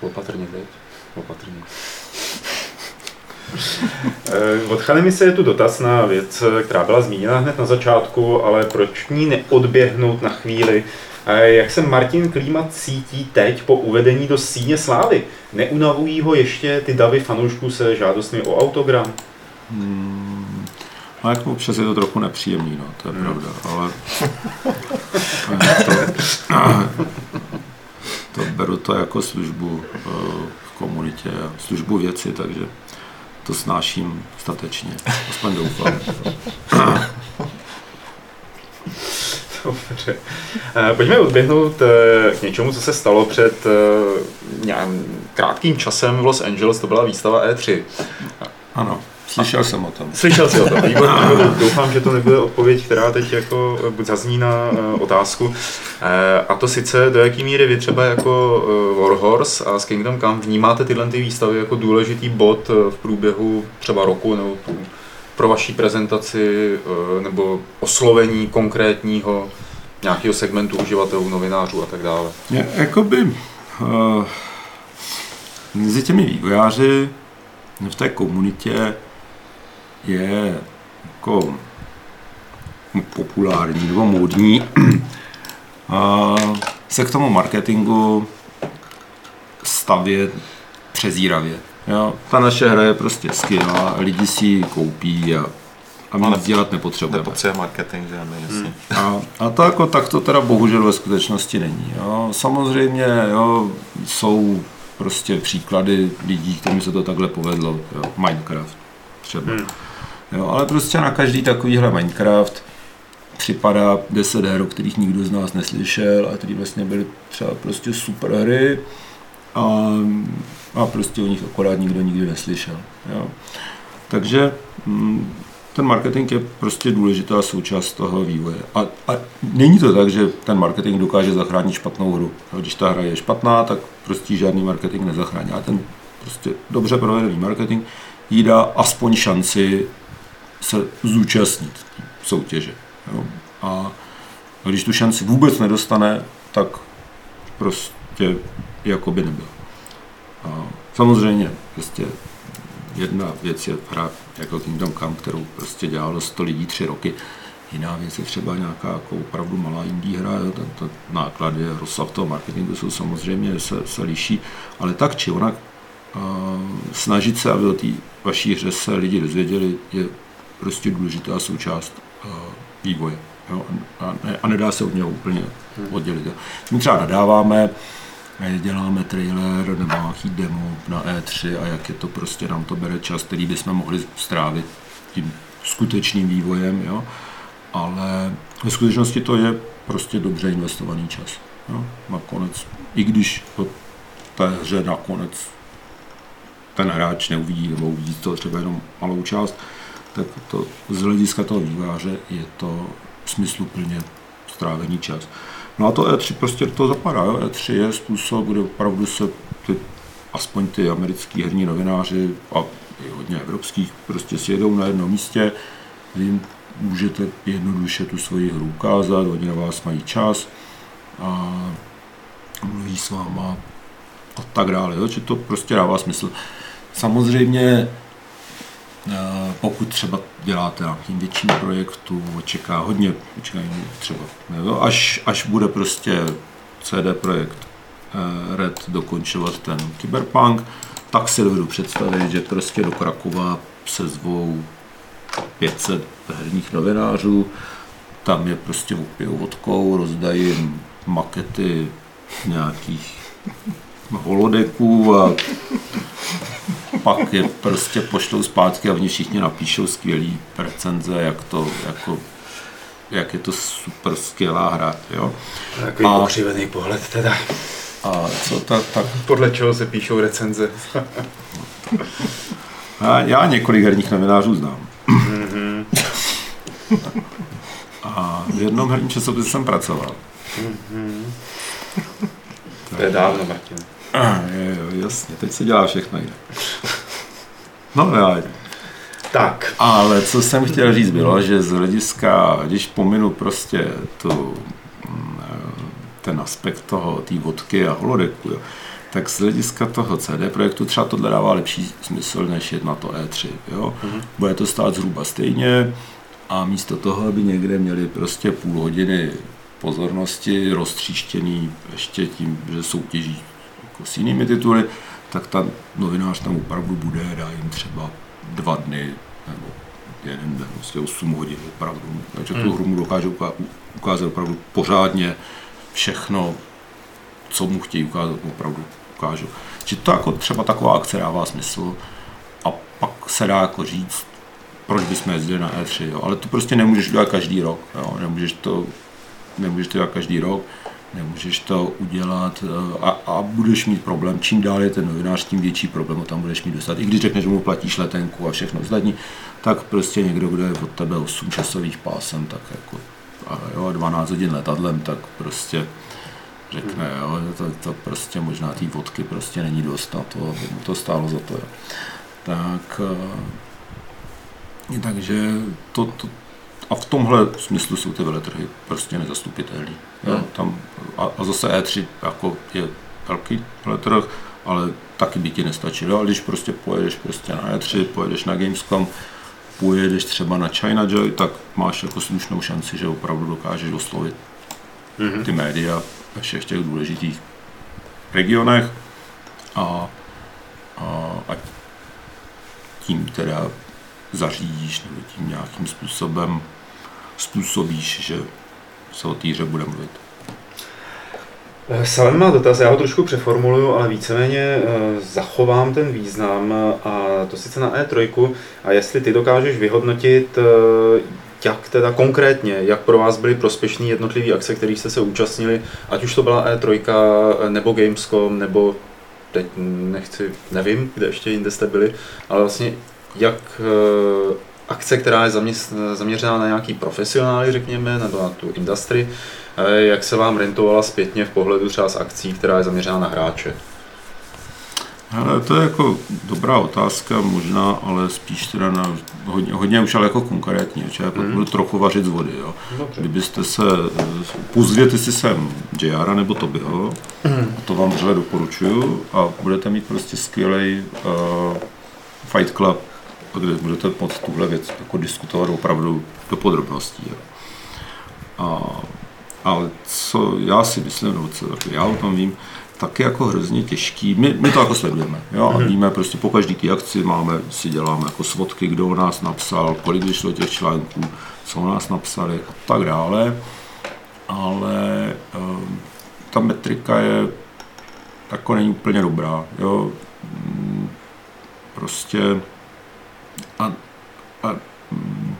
Speaker 2: Opatrně teď. Opatrně. Eh, Od Chanemise je tu dotaz na věc, která byla zmíněna hned na začátku, ale proč ní neodběhnout na chvíli? Eh, Jak se Martin Klíma cítí teď po uvedení do síně slávy? Neunavují ho ještě ty davy fanoušků se žádostmi o autogram?
Speaker 1: Hmm, a jako občas je to trochu nepříjemný, no, to je
Speaker 2: Hmm.
Speaker 1: pravda, ale to, to beru to jako službu eh, v komunitě službu věci, takže to snáším statečně, aspoň doufám.
Speaker 2: Dobře. Eh, Pojďme odběhnout eh, k něčemu, co se stalo před nějakým krátkým časem v Los Angeles, to byla výstava E E3.
Speaker 1: Ano, slyšel jsem o tom.
Speaker 2: Slyšel jsi o tom, výborně. Doufám, že to nebude odpověď, která teď jako eh, zazní na eh, otázku. Eh, A to sice, do jaký míry vy třeba jako Warhorse a s Kingdom Come vnímáte tyhle ty výstavy jako důležitý bod v průběhu třeba roku nebo pro vaší prezentaci nebo oslovení konkrétního nějakého segmentu uživatelů, novinářů a tak dále.
Speaker 1: Je, jakoby, uh, mezi těmi vývojáři v té komunitě je jako populární nebo módní a se k tomu marketingu stavět přezíravě. Jo, ta naše hra je prostě skvělá, lidi si ji koupí a, a my nic dělat nepotřebujeme.
Speaker 4: Nepotřebuje marketing žádný, jasně.
Speaker 1: A, a to, jako, tak to teda bohužel ve skutečnosti není. Jo. Samozřejmě jo, jsou prostě příklady lidí, kterým se to takhle povedlo. Jo. Minecraft třeba.
Speaker 2: Hmm.
Speaker 1: Jo, ale prostě na každý takovýhle Minecraft připadá 10 her, o kterých nikdo z nás neslyšel a který vlastně byly třeba prostě super hry a, a prostě o nich akorát nikdo nikdy neslyšel. Jo. Takže mm, ten marketing je prostě důležitá součást toho vývoje. A, a není to tak, že ten marketing dokáže zachránit špatnou hru. Když ta hra je špatná, tak prostě žádný marketing nezachrání. A ten prostě dobře provedený marketing jí dá aspoň šanci se zúčastnit soutěže. Jo. A když tu šanci vůbec nedostane, tak prostě jako by nebyl. A samozřejmě prostě jedna věc je hra jako Kingdom Come, kterou prostě dělalo 100 lidí tři roky. Jiná věc je třeba nějaká jako opravdu malá indie hra, jo, ten, ten náklady, rozsah toho marketingu jsou samozřejmě, se, se liší, ale tak či onak uh, snažit se, aby o té vaší hře se lidi dozvěděli, je prostě důležitá součást uh, vývoje. Jo, a, ne, a nedá se od něho úplně oddělit. Jo. My třeba nadáváme, eh, děláme trailer nebo nějaký demo na E3 a jak je to prostě, nám to bere čas, který bychom mohli strávit tím skutečným vývojem, jo. ale ve skutečnosti to je prostě dobře investovaný čas. Jo. Nakonec, i když po té hře nakonec ten hráč neuvidí nebo uvidí to třeba jenom malou část, tak to z hlediska toho výváře je to smysluplně strávený čas. No a to E3 prostě toho zapadá. Jo? E3 je způsob, kde opravdu se ty, aspoň ty americký herní novináři a i hodně evropských prostě sjedou na jednom místě, vy můžete jednoduše tu svoji hru ukázat, oni na vás mají čas a mluví s váma a tak dále, jo? že to prostě dává smysl. Samozřejmě pokud třeba děláte nějakým větším projektu, očeká hodně, očeká třeba, až, až bude prostě CD projekt eh, Red dokončovat ten Cyberpunk, tak si dovedu představit, že prostě do Krakova se zvou 500 herních novinářů, tam je prostě opijou vodkou, rozdají makety nějakých holodeků a pak je prostě pošlou zpátky a oni všichni napíšou skvělý recenze, jak to, jako, jak je to super skvělá hra, jo.
Speaker 2: Takový
Speaker 1: A-
Speaker 2: pokřivený pohled teda.
Speaker 1: A co ta, tak,
Speaker 2: Podle čeho se píšou recenze.
Speaker 1: já, já několik herních novinářů znám. A v jednom herním časopise jsem pracoval.
Speaker 2: To je dávno, Martin.
Speaker 1: Jo, jasně, teď se dělá všechno jinak. No já,
Speaker 2: Tak,
Speaker 1: Ale co jsem chtěl říct bylo, že z hlediska, když pominu prostě tu, ten aspekt toho, té vodky a holodeku, jo, tak z hlediska toho CD projektu třeba tohle dává lepší smysl, než jet na to E3. Jo? Mm-hmm. Bude to stát zhruba stejně a místo toho, aby někde měli prostě půl hodiny pozornosti roztříštěný ještě tím, že soutěží jako s jinými tituly, tak ta novinář tam opravdu bude, dá jim třeba dva dny nebo jeden den, prostě 8 hodin opravdu. Takže tu hru mu dokáže uká- ukázat opravdu pořádně všechno, co mu chtějí ukázat, mu opravdu ukážu. Že to jako třeba taková akce dává smysl a pak se dá jako říct, proč bychom jezdili na E3, jo? ale to prostě nemůžeš dělat každý rok, jo? Nemůžeš, to, nemůžeš to dělat každý rok, nemůžeš to udělat eh, a, a budeš mít problém. Čím dál je ten novinář, tím větší problém ho tam budeš mít dostat. I když řekneš, že mu platíš letenku a všechno ostatní, tak prostě někdo, kdo je od tebe 8 časových pásem, tak jako a jo, 12 hodin letadlem, tak prostě řekne, jo, to, to prostě možná té vodky prostě není dost na to, aby mu to stálo za to. Jo. Tak, eh, takže to, to, a v tomhle smyslu jsou ty veletrhy prostě nezastupitelný. Jo,
Speaker 2: Hmm.
Speaker 1: tam, a, a zase E3 jako je velký veletrh, ale taky by ti nestačilo. Ale když prostě pojedeš prostě na E3, pojedeš na Gamescom, pojedeš třeba na China Joy, tak máš jako slušnou šanci, že opravdu dokážeš oslovit
Speaker 2: Mhm.
Speaker 1: ty média ve všech těch důležitých regionech a, a, a tím teda zařídíš nebo tím nějakým způsobem způsobíš, že se o té hře bude mluvit.
Speaker 2: Eh, Salem má dotaz, já ho trošku přeformuluju, ale víceméně eh, zachovám ten význam a to sice na E3 a jestli ty dokážeš vyhodnotit, eh, jak teda konkrétně, jak pro vás byly prospěšné jednotlivé akce, kterých jste se účastnili, ať už to byla E3 nebo Gamescom, nebo teď nechci, nevím, kde ještě jinde jste byli, ale vlastně jak eh, akce, která je zaměřená na nějaký profesionály, řekněme, nebo na tu industry, eh, jak se vám rentovala zpětně v pohledu třeba z akcí, která je zaměřená na hráče?
Speaker 1: Hele, to je jako dobrá otázka, možná, ale spíš teda na hodně, hodně už ale jako konkrétní, že já pak
Speaker 2: Mhm.
Speaker 1: budu trochu vařit z vody, jo.
Speaker 2: Dobře.
Speaker 1: Kdybyste se, pozvěte si sem JR nebo Tobyho, a to vám vřele doporučuju a budete mít prostě skvělý uh, Fight Club, kde budete moc tuhle věc jako diskutovat opravdu do podrobností. Jo. A, ale co já si myslím, nebo co jako já o tom vím, tak je jako hrozně těžký. My, my to jako sledujeme. Jo? A víme, prostě po každý té akci máme, si děláme jako svodky, kdo o nás napsal, kolik vyšlo těch článků, co o nás napsali a tak dále. Ale um, ta metrika je jako není úplně dobrá. Jo? Mm, Prostě a, a mm,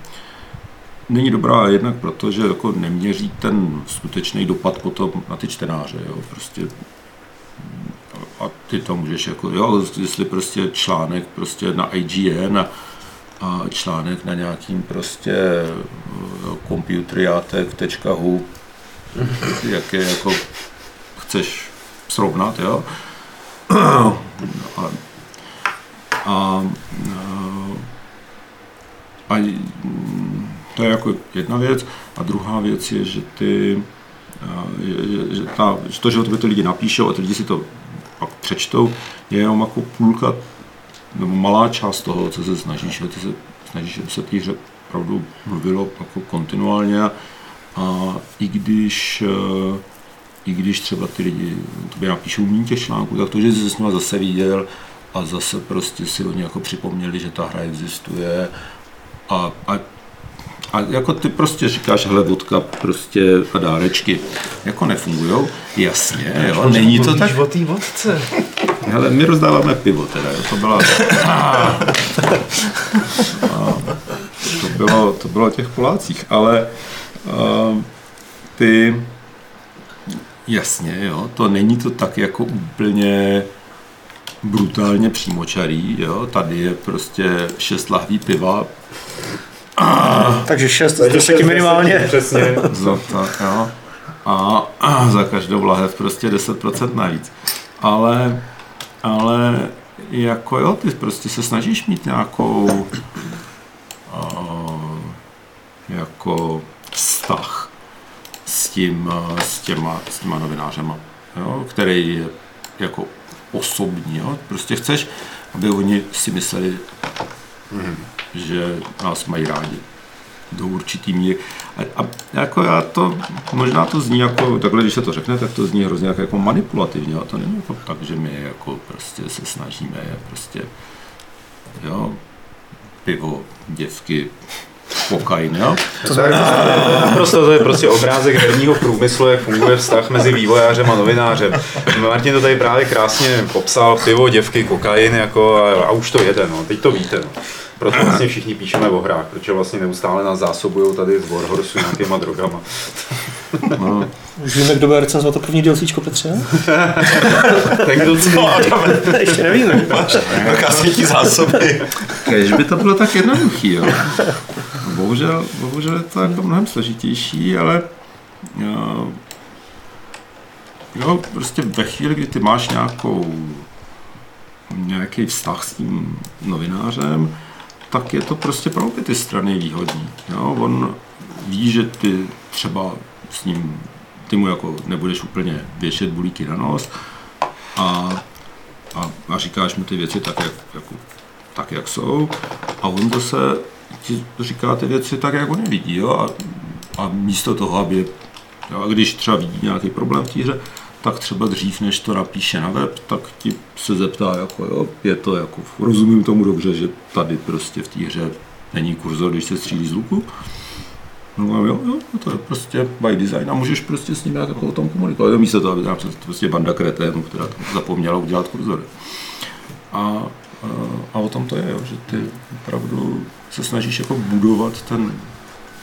Speaker 1: není dobrá jednak proto, že jako neměří ten skutečný dopad potom na ty čtenáře. Jo? Prostě a ty to můžeš jako, jo, jestli prostě článek prostě na IGN a, a článek na nějakým prostě computeriatek.hu, jak je jako chceš srovnat, jo. A, a, a mm, to je jako jedna věc. A druhá věc je, že ty že, že, ta, že to, že o tobě to lidi napíšou a ty lidi si to pak přečtou, je jenom jako půlka nebo malá část toho, co se snažíš. že Ty se snažíš, aby se té opravdu mluvilo jako kontinuálně a, a i když eh, i když třeba ty lidi tobě napíšou méně těch článků, tak to, že jsi s nimi zase viděl a zase prostě si oni jako připomněli, že ta hra existuje a, a a jako ty prostě říkáš, hele, vodka prostě a dárečky, jako nefungujou, jasně, jo, není to tak,
Speaker 2: o té vodce.
Speaker 1: hele, my rozdáváme pivo teda, jo, to byla, a, to bylo, to bylo o těch Polácích, ale ty, jasně, jo, to není to tak jako úplně brutálně přímočarý, jo, tady je prostě šest lahví piva,
Speaker 3: Takže 6 z 10 minimálně.
Speaker 2: Přesně.
Speaker 1: za tak, jo. A, a za každou lahev prostě 10% navíc. Ale, ale jako jo, ty prostě se snažíš mít nějakou uh, jako vztah s tím, s těma, s těma novinářema, jo, který je jako osobní, jo. Prostě chceš, aby oni si mysleli, že nás mají rádi do určitý míry. A, a jako já to, možná to zní jako, takhle když se to řekne, tak to zní hrozně jako, jako manipulativně, a to není jako tak, že my jako prostě se snažíme je prostě, jo, pivo, děvky, kokain, jo.
Speaker 3: To znamená,
Speaker 2: Prostě to je prostě obrázek herního průmyslu, jak funguje vztah mezi vývojářem a novinářem. Martin to tady právě krásně popsal, pivo, děvky, kokain, jako, a, a už to jede, no. teď to víte. No. Proto vlastně všichni píšeme o hrách, protože vlastně neustále nás zásobují tady z Warhorsu nějakýma drogama.
Speaker 1: No,
Speaker 3: už víme, kdo bude recenzovat to první DLCčko Petře?
Speaker 2: Ten, kdo co?
Speaker 3: Ještě nevíme.
Speaker 4: Dokáže ti zásoby.
Speaker 1: Kež by to bylo tak jednoduchý, jo. Bohužel, bohužel je to jako mnohem složitější, ale jo, jo, prostě ve chvíli, kdy ty máš nějakou nějaký vztah s tím novinářem, tak je to prostě pro obě ty strany výhodný. Jo? On ví, že ty třeba s ním, ty mu jako nebudeš úplně věšet bulíky na nos a, a a říkáš mu ty věci tak, jak, jako, tak, jak jsou a on zase ti říká ty věci tak, jak on je vidí. Jo? A, a místo toho, aby, a když třeba vidí nějaký problém v té hře, tak třeba dřív, než to napíše na web, tak ti se zeptá, jako jo, je to jako, rozumím tomu dobře, že tady prostě v té hře není kurzor, když se střílí z luku. No a jo, jo, to je prostě by design a můžeš prostě s ním nějak jako o tom komunikovat. Místo toho, aby tam prostě banda kreténů, která tam zapomněla udělat kurzory. A, a, a o tom to je, jo, že ty opravdu se snažíš jako budovat ten,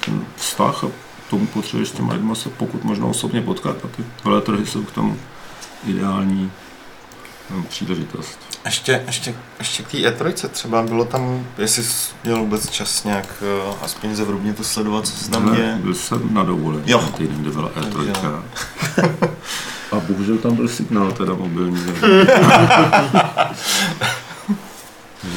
Speaker 1: ten vztah a tomu potřebuješ s těma lidma se pokud možno osobně potkat a ty veletrhy jsou k tomu ideální no, příležitost.
Speaker 4: Ještě, ještě, ještě k té E3 třeba bylo tam, jestli jsi měl vůbec čas nějak uh, aspoň zevrubně to sledovat, co se tam děje?
Speaker 1: Byl jsem na dovolení,
Speaker 4: Jo.
Speaker 1: na týden, kde byla
Speaker 4: Takže
Speaker 1: E3. A bohužel tam byl signál teda mobilní.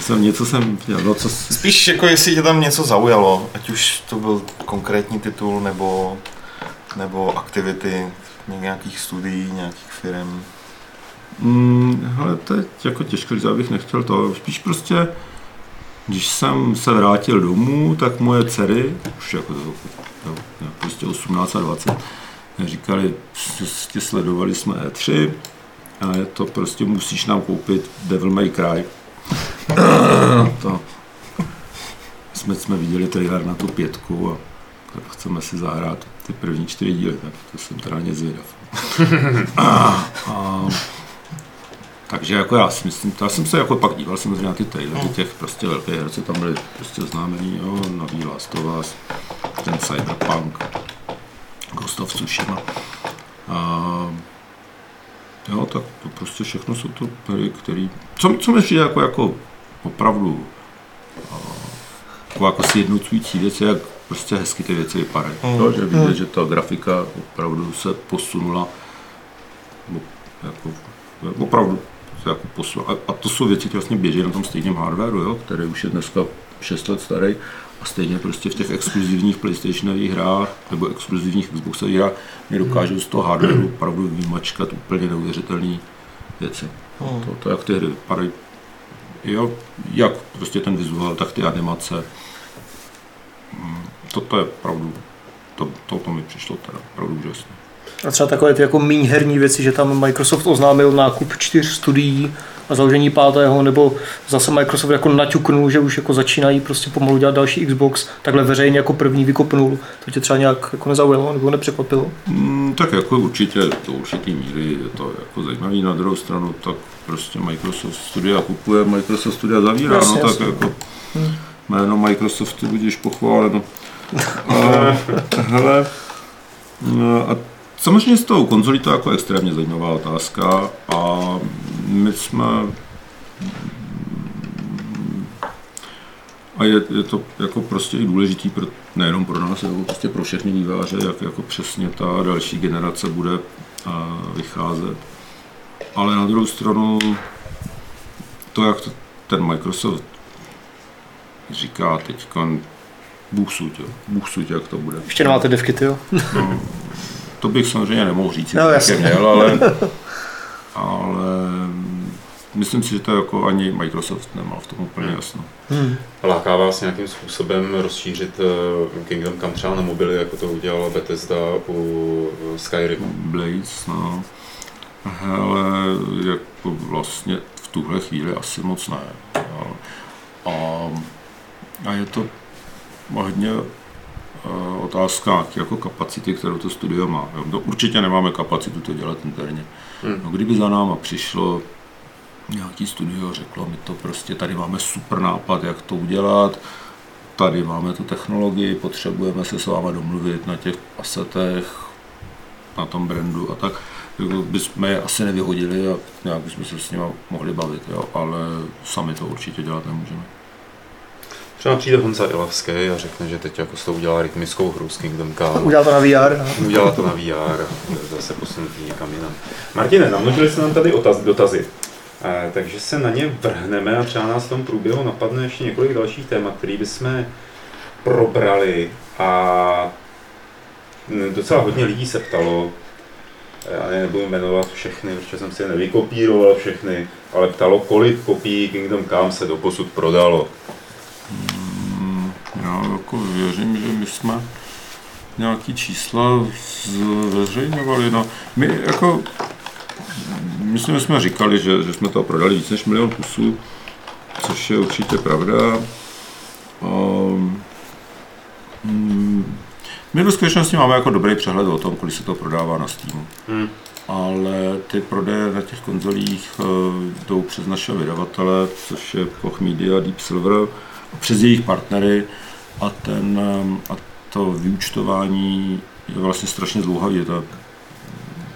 Speaker 1: Jsem něco jsem, no co,
Speaker 4: Spíš jako jestli tě tam něco zaujalo, ať už to byl konkrétní titul nebo, nebo aktivity nějakých studií, nějakých firm.
Speaker 1: Mm, hele, to je jako těžko, říct, abych nechtěl to. Spíš prostě, když jsem se vrátil domů, tak moje dcery, už jako nějak prostě 18 a 20, říkali, prostě sledovali jsme E3 a je to prostě musíš nám koupit Devil May Cry. To. Jsme, jsme viděli trailer na tu pětku a chceme si zahrát ty první čtyři díly, tak to jsem teda nic zvědav. a, a, takže jako já si myslím, já jsem se jako pak díval samozřejmě na ty trailery těch prostě velkých her, co tam byly prostě oznámený, jo, nový Last of Us, ten Cyberpunk, Ghost of Tsushima. A, jo, tak to prostě všechno jsou to hry, který, co, co mi přijde jako, jako opravdu jako, jako sjednocující věc, jak prostě hezky ty věci vypadají.
Speaker 4: Mm.
Speaker 1: Jo, že vidět, že ta grafika opravdu se posunula o- jako, opravdu se jako posunula. A, a to jsou věci, které vlastně běží na tom stejném hardwareu, jo, který už je dneska 6 let starý a stejně prostě v těch exkluzivních PlayStationových hrách nebo exkluzivních Xboxových hrách mi dokážou z toho hardwareu opravdu vymačkat úplně neuvěřitelné věci.
Speaker 4: Hmm.
Speaker 1: To, to, jak ty hry vypadají, jo, jak prostě ten vizuál, tak ty animace, Mm, to, to je opravdu, to, to, to mi přišlo teda opravdu úžasné.
Speaker 3: A třeba takové ty jako méně herní věci, že tam Microsoft oznámil nákup čtyř studií a založení pátého, nebo zase Microsoft jako naťuknul, že už jako začínají prostě pomalu dělat další Xbox, takhle veřejně jako první vykopnul. To tě třeba nějak jako nezaujalo nebo nepřekvapilo?
Speaker 1: Mm, tak jako určitě do určitý míry je to jako zajímavý. Na druhou stranu tak prostě Microsoft studia kupuje, Microsoft studia zavírá,
Speaker 3: Jasně,
Speaker 1: no tak
Speaker 3: jasně.
Speaker 1: jako jméno Microsoftu budeš pochváleno. A, hele, no a samozřejmě s tou konzolí to je jako extrémně zajímavá otázka a my jsme a je, je to jako prostě i důležitý pro, nejenom pro nás, ale prostě pro všechny výváře, jak jako přesně ta další generace bude a, vycházet. Ale na druhou stranu to, jak to, ten Microsoft říká teď, Bůh jo. Bůh suď, jak to bude.
Speaker 3: Ještě nemáte devky, ty jo?
Speaker 1: No, to bych samozřejmě nemohl říct,
Speaker 3: No,
Speaker 1: jak
Speaker 3: jasně.
Speaker 1: je měl, ale, ale myslím si, že to jako ani Microsoft nemá v tom úplně jasno.
Speaker 3: Hmm.
Speaker 2: Láká vás nějakým způsobem rozšířit eh, Kingdom Come třeba na mobily, jako to udělala Bethesda u eh, Skyrimu?
Speaker 1: Blades, no. Hele, jako vlastně v tuhle chvíli asi moc ne. A, a je to hodně otázka jako kapacity, kterou to studio má. Jo. No, určitě nemáme kapacitu to dělat interně.
Speaker 2: Hmm.
Speaker 1: No, kdyby za náma přišlo nějaký studio a řeklo, my to prostě, tady máme super nápad, jak to udělat, tady máme tu technologii, potřebujeme se s váma domluvit na těch asetech, na tom brandu a tak, jako bychom je asi nevyhodili a nějak bychom se s nimi mohli bavit, jo, ale sami to určitě dělat nemůžeme.
Speaker 2: Třeba přijde Honza Ilavský a řekne, že teď jako s tou udělá rytmickou hru s Kingdom Come.
Speaker 3: Udělal to na VR.
Speaker 2: Udělá to na VR a zase posunutý někam jinam. Martine, namnožili se nám tady otaz, dotazy. Eh, takže se na ně vrhneme a třeba nás v tom průběhu napadne ještě několik dalších témat, které bychom probrali a mm, docela hodně lidí se ptalo, já nebudu jmenovat všechny, protože jsem si je nevykopíroval všechny, ale ptalo, kolik kopií Kingdom Come se doposud prodalo.
Speaker 1: Já jako věřím, že my jsme nějaký čísla zveřejňovali. No, my jako, myslím, že jsme říkali, že, že jsme to prodali víc než milion kusů, což je určitě pravda. Um, mm, my ve skutečnosti máme jako dobrý přehled o tom, kolik se to prodává na Steamu.
Speaker 2: Hmm.
Speaker 1: Ale ty prodeje na těch konzolích uh, jdou přes naše vydavatele, což je Koch Media, Deep Silver, přes jejich partnery a, ten, um, a to vyúčtování je vlastně strašně dlouhavý. To,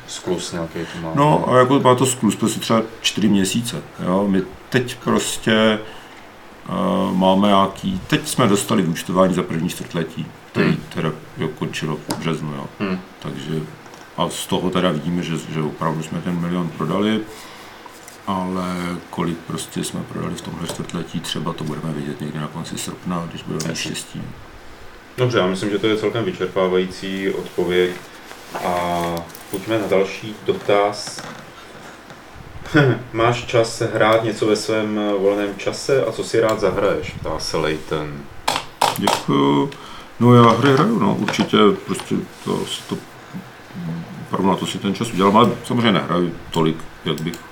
Speaker 2: Sklus nějaký to má.
Speaker 1: no a jako má to sklus prostě třeba čtyři měsíce. Jo? My teď prostě uh, máme nějaký, teď jsme dostali vyúčtování za první čtvrtletí, který
Speaker 2: Hmm.
Speaker 1: teda jo, končilo v březnu. Jo?
Speaker 2: Hmm.
Speaker 1: Takže a z toho teda vidíme, že, že opravdu jsme ten milion prodali, ale kolik prostě jsme prodali v tomhle čtvrtletí, třeba to budeme vidět někdy na konci srpna, když budeme mít štěstí.
Speaker 2: Dobře, já myslím, že to je celkem vyčerpávající odpověď. A pojďme na další dotaz. Máš čas hrát něco ve svém volném čase a co si rád zahraješ? Ptá se Leighton.
Speaker 1: Děkuju. No já hry hraju, no určitě prostě to, to opravdu na to si ten čas udělám, ale samozřejmě nehraju tolik, jak bych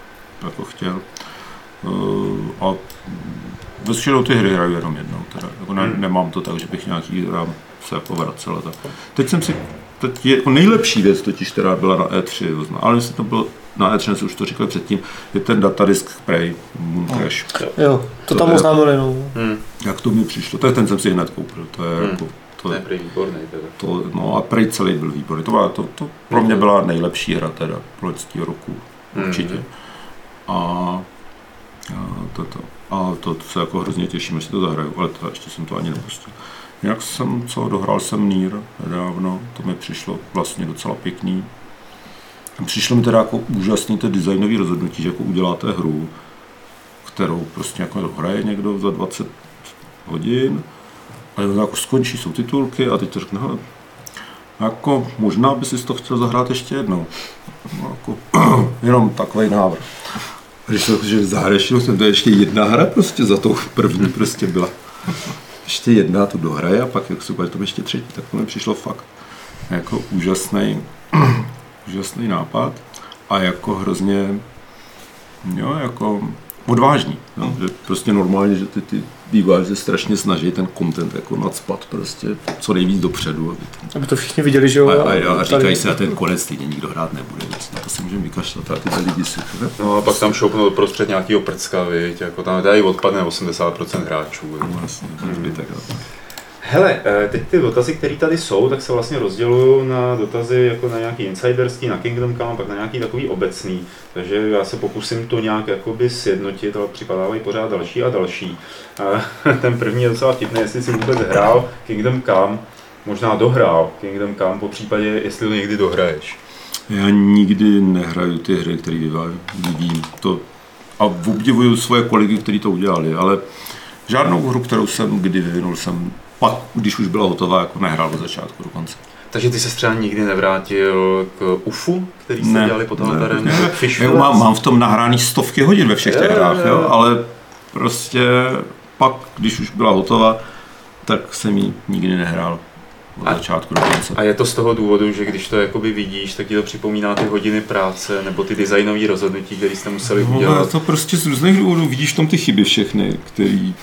Speaker 1: jako chtěl. Uh, a většinou ty hry hraju jenom jednou, teda. Jako ne,
Speaker 2: Hmm.
Speaker 1: nemám to tak, že bych nějaký hrám se jako vracel. Tak. Teď jsem si, teď je jako nejlepší věc totiž, která byla na E3, ozna- ale jestli to bylo na E3, jsem už to říkal předtím, je ten datadisk Prey, Moon Crash.
Speaker 3: Jo, to
Speaker 1: To
Speaker 3: tam oznámili, no.
Speaker 2: Hmm,
Speaker 1: Jak to mi přišlo, to je ten jsem si hned koupil, to je
Speaker 2: Hmm.
Speaker 1: jako, to,
Speaker 2: to je prý výborný teda.
Speaker 1: to, no a Prey celý byl výborný. To, byla, to, to pro mě byla nejlepší hra teda loňského roku, určitě.
Speaker 2: Mhm.
Speaker 1: A, a, to, to, a to, to se jako hrozně těším, že si to zahraju, ale to ještě jsem to ani nepustil. Jinak jsem, co dohrál jsem Nír nedávno, to mi přišlo vlastně docela pěkný. Přišlo mi teda jako úžasný to designový rozhodnutí, že jako uděláte hru, kterou prostě jako dohraje někdo za 20 hodin, a jako skončí, jsou titulky a teď to řekne, hele, jako možná by si to chtěl zahrát ještě jednou. No, jako, jenom takový návrh. Když jsem že zahrešil jsem, to je ještě jedna hra prostě za tou první prostě byla. Ještě jedna tu dohraje a pak jak super, to ještě třetí, tak to mi přišlo fakt jako úžasný, úžasný nápad a jako hrozně, jo, jako odvážný. No, že prostě normálně, že ty, ty vývojáři se strašně snaží ten content jako nadspat prostě co nejvíc dopředu. Aby ten,
Speaker 3: Aby to všichni viděli, že jo.
Speaker 1: a, a, a
Speaker 3: tady-
Speaker 1: říkají se, a ten konec stejně nikdo hrát nebude, na to se můžeme vykašlat a ty lidi si to,
Speaker 2: No a pak tam šoupnou prostřed nějakého prcka, viď? Jako tam tady odpadne 80% hráčů.
Speaker 1: no, vlastně, ten zbytek.
Speaker 2: Hele, eh, teď ty dotazy, které tady jsou, tak se vlastně rozdělují na dotazy jako na nějaký insiderský, na Kingdom Come, pak na nějaký takový obecný. Takže já se pokusím to nějak jakoby sjednotit, ale připadávají pořád další a další. Eh, Ten první je docela vtipný, jestli si vůbec hrál Kingdom Come, možná dohrál Kingdom Come, po případě, jestli to někdy dohraješ.
Speaker 1: Já nikdy nehraju ty hry, které vyvíjím. To, a obdivuju svoje kolegy, kteří to udělali, ale žádnou hru, kterou jsem kdy vyvinul, jsem pak, když už byla hotová, jako nehrál od začátku do konce.
Speaker 2: Takže ty se třeba nikdy nevrátil k UFu, který jste
Speaker 1: Ne,
Speaker 2: dělali pod
Speaker 1: ne,
Speaker 2: Altarem,
Speaker 1: ne.
Speaker 2: Wheels?
Speaker 1: mám, mám v tom nahraný stovky hodin ve všech těch
Speaker 2: Jo,
Speaker 1: hrách,
Speaker 2: jo,
Speaker 1: jo, ale prostě pak, když už byla hotová, tak jsem ji nikdy nehrál od
Speaker 2: A-
Speaker 1: začátku do konce.
Speaker 2: A je to z toho důvodu, že když to jakoby vidíš, tak ti to připomíná ty hodiny práce nebo ty designové rozhodnutí, které jste museli
Speaker 1: No,
Speaker 2: udělat.
Speaker 1: to prostě z různých důvodů vidíš v tom ty chyby všechny, který,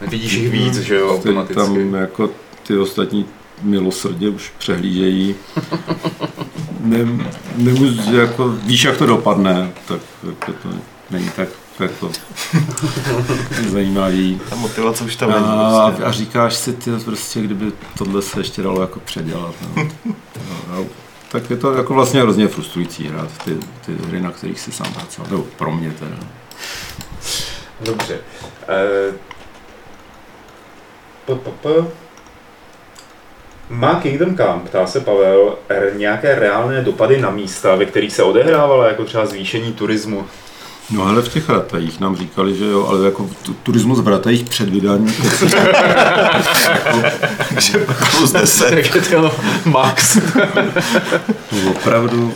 Speaker 2: Vidíš jich víc, že jo, automaticky.
Speaker 1: tam jako ty ostatní milosrdně už přehlížejí. Ne, nemůžu, jako, víš, jak to dopadne, tak jako to není tak jako zajímavý.
Speaker 4: Ta motivace už tam není.
Speaker 1: A,
Speaker 4: Prostě.
Speaker 1: a říkáš si, ty, prostě, kdyby tohle se ještě dalo jako předělat. No. No, tak je to jako vlastně hrozně frustrující hrát ty, ty hry, na kterých si sám pracoval. Nebo pro mě teda.
Speaker 2: Dobře. Eh, p, p, p. Má Kingdom Come, ptá se Pavel, nějaké reálné dopady na místa, ve kterých se odehrávala, jako třeba zvýšení turismu?
Speaker 1: No ale v těch ratajích nám říkali, že jo, ale jako tu- turismus v ratajích před vydáním
Speaker 4: Takže plus 10.
Speaker 2: Takže to max.
Speaker 1: to opravdu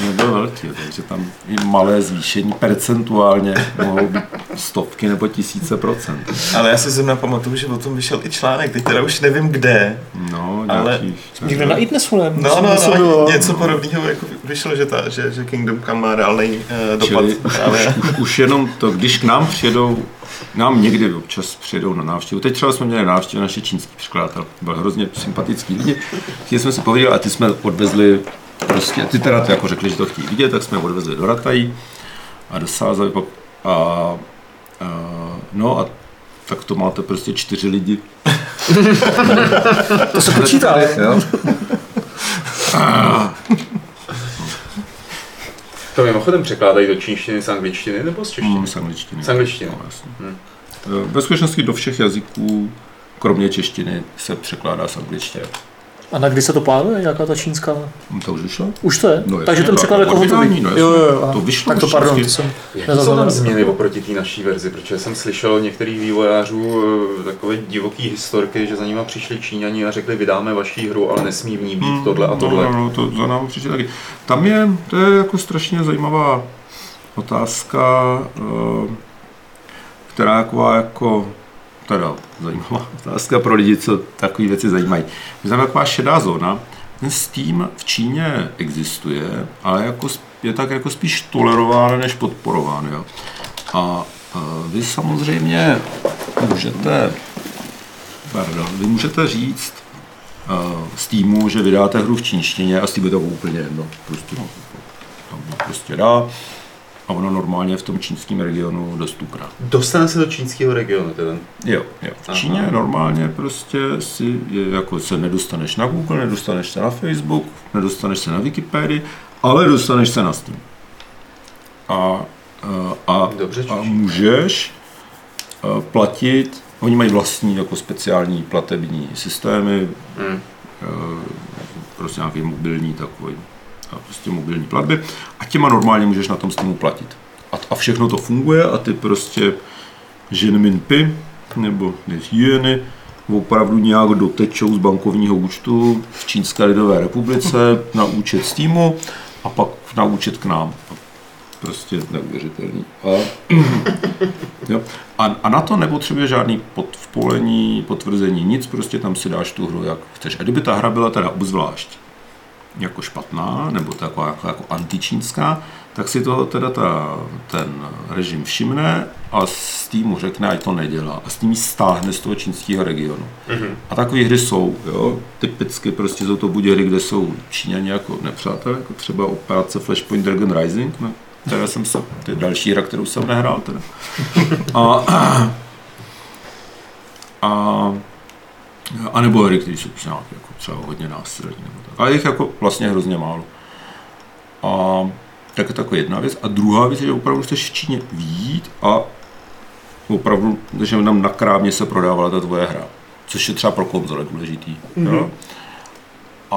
Speaker 1: nebyl velký, takže tam i malé zvýšení percentuálně mohou být stovky nebo tisíce procent.
Speaker 4: Ale já si zrovna pamatuju, že o tom vyšel i článek, teď teda už nevím kde.
Speaker 1: No,
Speaker 4: Ale.
Speaker 3: Někde na iDnesu, ne?
Speaker 4: No, no,
Speaker 3: Něco
Speaker 4: no, něco podobného jako vyšlo, že, ta, že, že Kingdom Come má reálný uh, dopad.
Speaker 1: Čili
Speaker 4: právě.
Speaker 1: už, už jenom to, když k nám přijedou, nám někdy občas přijedou na návštěvu. Teď třeba jsme měli návštěvu naše čínský překladatel, byl hrozně sympatický lidi. Chtěli jsme si pověděli, a ty jsme odvezli, prostě, ty teda to jako řekli, že to chtějí vidět, tak jsme odvezli do Ratají a do Sáza a, a, no a tak to máte prostě čtyři lidi.
Speaker 3: To se počítá.
Speaker 1: Jo?
Speaker 2: To mimochodem překládají do čínštiny z angličtiny nebo z češtiny?
Speaker 1: Mm, z angličtiny.
Speaker 2: Z angličtiny.
Speaker 1: No, jasně.
Speaker 2: Hmm.
Speaker 1: Ve skutečnosti do všech jazyků, kromě češtiny, se překládá z angličtiny.
Speaker 3: A na kdy se to plánuje, jaká ta čínská?
Speaker 1: Hm, To už vyšlo?
Speaker 3: Už to je?
Speaker 1: No, jasně,
Speaker 3: Takže ten překlad jako hotový.
Speaker 1: no,
Speaker 3: jo, jo, jo.
Speaker 1: To vyšlo
Speaker 3: Tak to pardon, to jsem
Speaker 2: Jaký jsou tam změny oproti té naší verzi? Protože jsem slyšel od některých vývojářů eh, takové divoký historky, že za nima přišli Číňani a řekli, vydáme vaší hru, ale nesmí v ní být tohle a tohle.
Speaker 1: No, no, no, to za námi přišli taky. Tam je, to je jako strašně zajímavá otázka, eh, která je taková teda zajímavá otázka pro lidi, co takové věci zajímají. Je tam taková šedá zóna, ten Steam v Číně existuje, ale jako, je tak jako spíš tolerován, než podporován. Jo. A eh, vy samozřejmě můžete, pardon, vy můžete říct, z týmu, že vydáte hru v čínštině a s tím je to úplně jedno. Prostě, no, to prostě dá a ono normálně v tom čínském regionu dostupná.
Speaker 2: Dostane se do čínského regionu teda.
Speaker 1: Jo, jo. V
Speaker 2: Aha.
Speaker 1: Číně normálně prostě si, jako se nedostaneš na Google, nedostaneš se na Facebook, nedostaneš se na Wikipedii, ale dostaneš se na Steam. A, eh, a,
Speaker 2: Dobře,
Speaker 1: a můžeš eh, platit, oni mají vlastní jako speciální platební systémy,
Speaker 2: Hmm.
Speaker 1: eh, prostě nějaký mobilní takový, a prostě mobilní platby a těma normálně můžeš na tom Steamu platit. A, a všechno to funguje a ty prostě Jinminpi nebo jeny opravdu nějak dotečou z bankovního účtu v Čínské lidové republice na účet Steamu a pak na účet k nám. Prostě neuvěřitelný. A, jo. a, a na to nepotřebuje žádný podvolení, potvrzení, nic, prostě tam si dáš tu hru, jak chceš. A kdyby ta hra byla teda obzvlášť jako špatná, nebo taková jako, jako antičínská, tak si to teda ta, ten režim všimne a s týmu řekne, ať to nedělá. A s tím stáhne z toho čínského regionu.
Speaker 2: Mhm.
Speaker 1: A takové hry jsou, jo, typicky prostě jsou to buď hry, kde jsou Číňani jako nepřátelé, jako třeba operace Flashpoint Dragon Rising, no, které jsem se, to je další hra, kterou jsem nehrál teda. A, a, a nebo hry, které jsou nějak jako třeba hodně násilní. Nebo tak. Ale jich jako vlastně hrozně málo. A tak je taková jedna věc. A druhá věc je, že opravdu chceš v Číně výjít a opravdu, že nám na krámě se prodávala ta tvoje hra. Což je třeba pro konzole důležitý. Mm-hmm. Jo? A,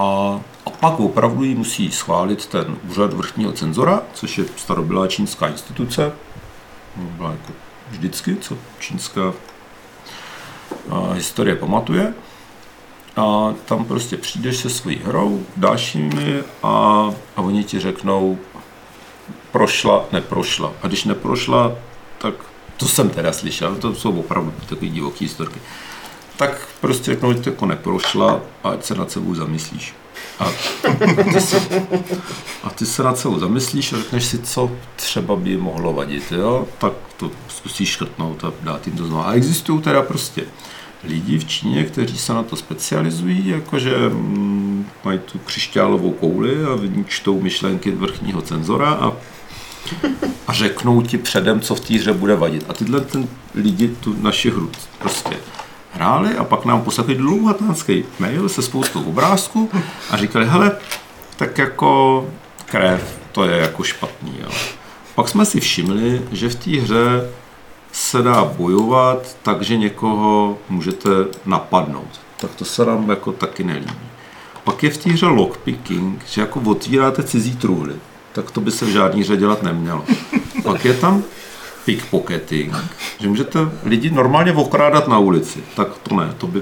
Speaker 1: a pak opravdu ji musí schválit ten úřad vrchního cenzora, což je starobylá čínská instituce. Byla jako vždycky, co čínská a, historie pamatuje. A tam prostě přijdeš se svojí hrou, ji a, a oni ti řeknou, prošla, neprošla. A když neprošla, tak to jsem teda slyšel, to jsou opravdu takové divoké historky. Tak prostě řeknou, že to jako neprošla a ať se nad sebou zamyslíš. A, ty se, a ty se nad sebou zamyslíš a řekneš si, co třeba by mohlo vadit, jo? tak to zkusíš škrtnout a dát jim to znovu. A existují teda prostě lidi v Číně, kteří se na to specializují, jakože mm, mají tu křišťálovou kouli a v ní čtou myšlenky vrchního cenzora a, a řeknou ti předem, co v té hře bude vadit. A tyhle ten lidi tu naši hru prostě hráli a pak nám poslali dlouhatánský mail se spoustou obrázků a říkali, hele, tak jako krev, to je jako špatný. Jo. Pak jsme si všimli, že v té hře se dá bojovat tak, že někoho můžete napadnout. Tak to se nám jako taky nelíbí. Pak je v té hře lockpicking, že jako otvíráte cizí truhly. Tak to by se v žádný hře dělat nemělo. Pak je tam pickpocketing, že můžete lidi normálně okrádat na ulici. Tak to ne, to by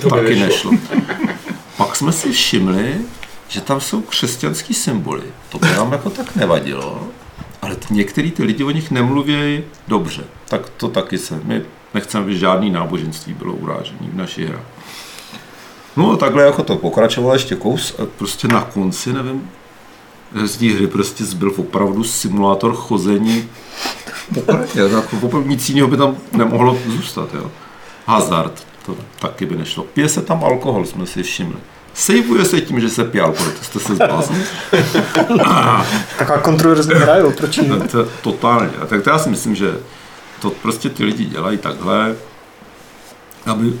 Speaker 2: To by
Speaker 1: taky
Speaker 2: nešlo.
Speaker 1: nešlo. Pak jsme si všimli, že tam jsou křesťanský symboly. To by nám jako tak nevadilo, ale některý ty lidi o nich nemluví dobře. Tak to taky se. My nechceme, aby žádný náboženství bylo urážený v naší hře. No a takhle jako to pokračovalo ještě kous a prostě na konci, nevím, z té hry prostě zbyl opravdu simulátor chození po jako nic jiného by tam nemohlo zůstat, jo. Hazard, to taky by nešlo. Pije se tam alkohol, jsme si všimli. Sejvuje se tím, že se alkohol, to jste se zbláznili.
Speaker 3: Taková kontroverzní hra, jo, proč ne?
Speaker 1: To, totálně. A tak to já si myslím, že to prostě ty lidi dělají takhle, aby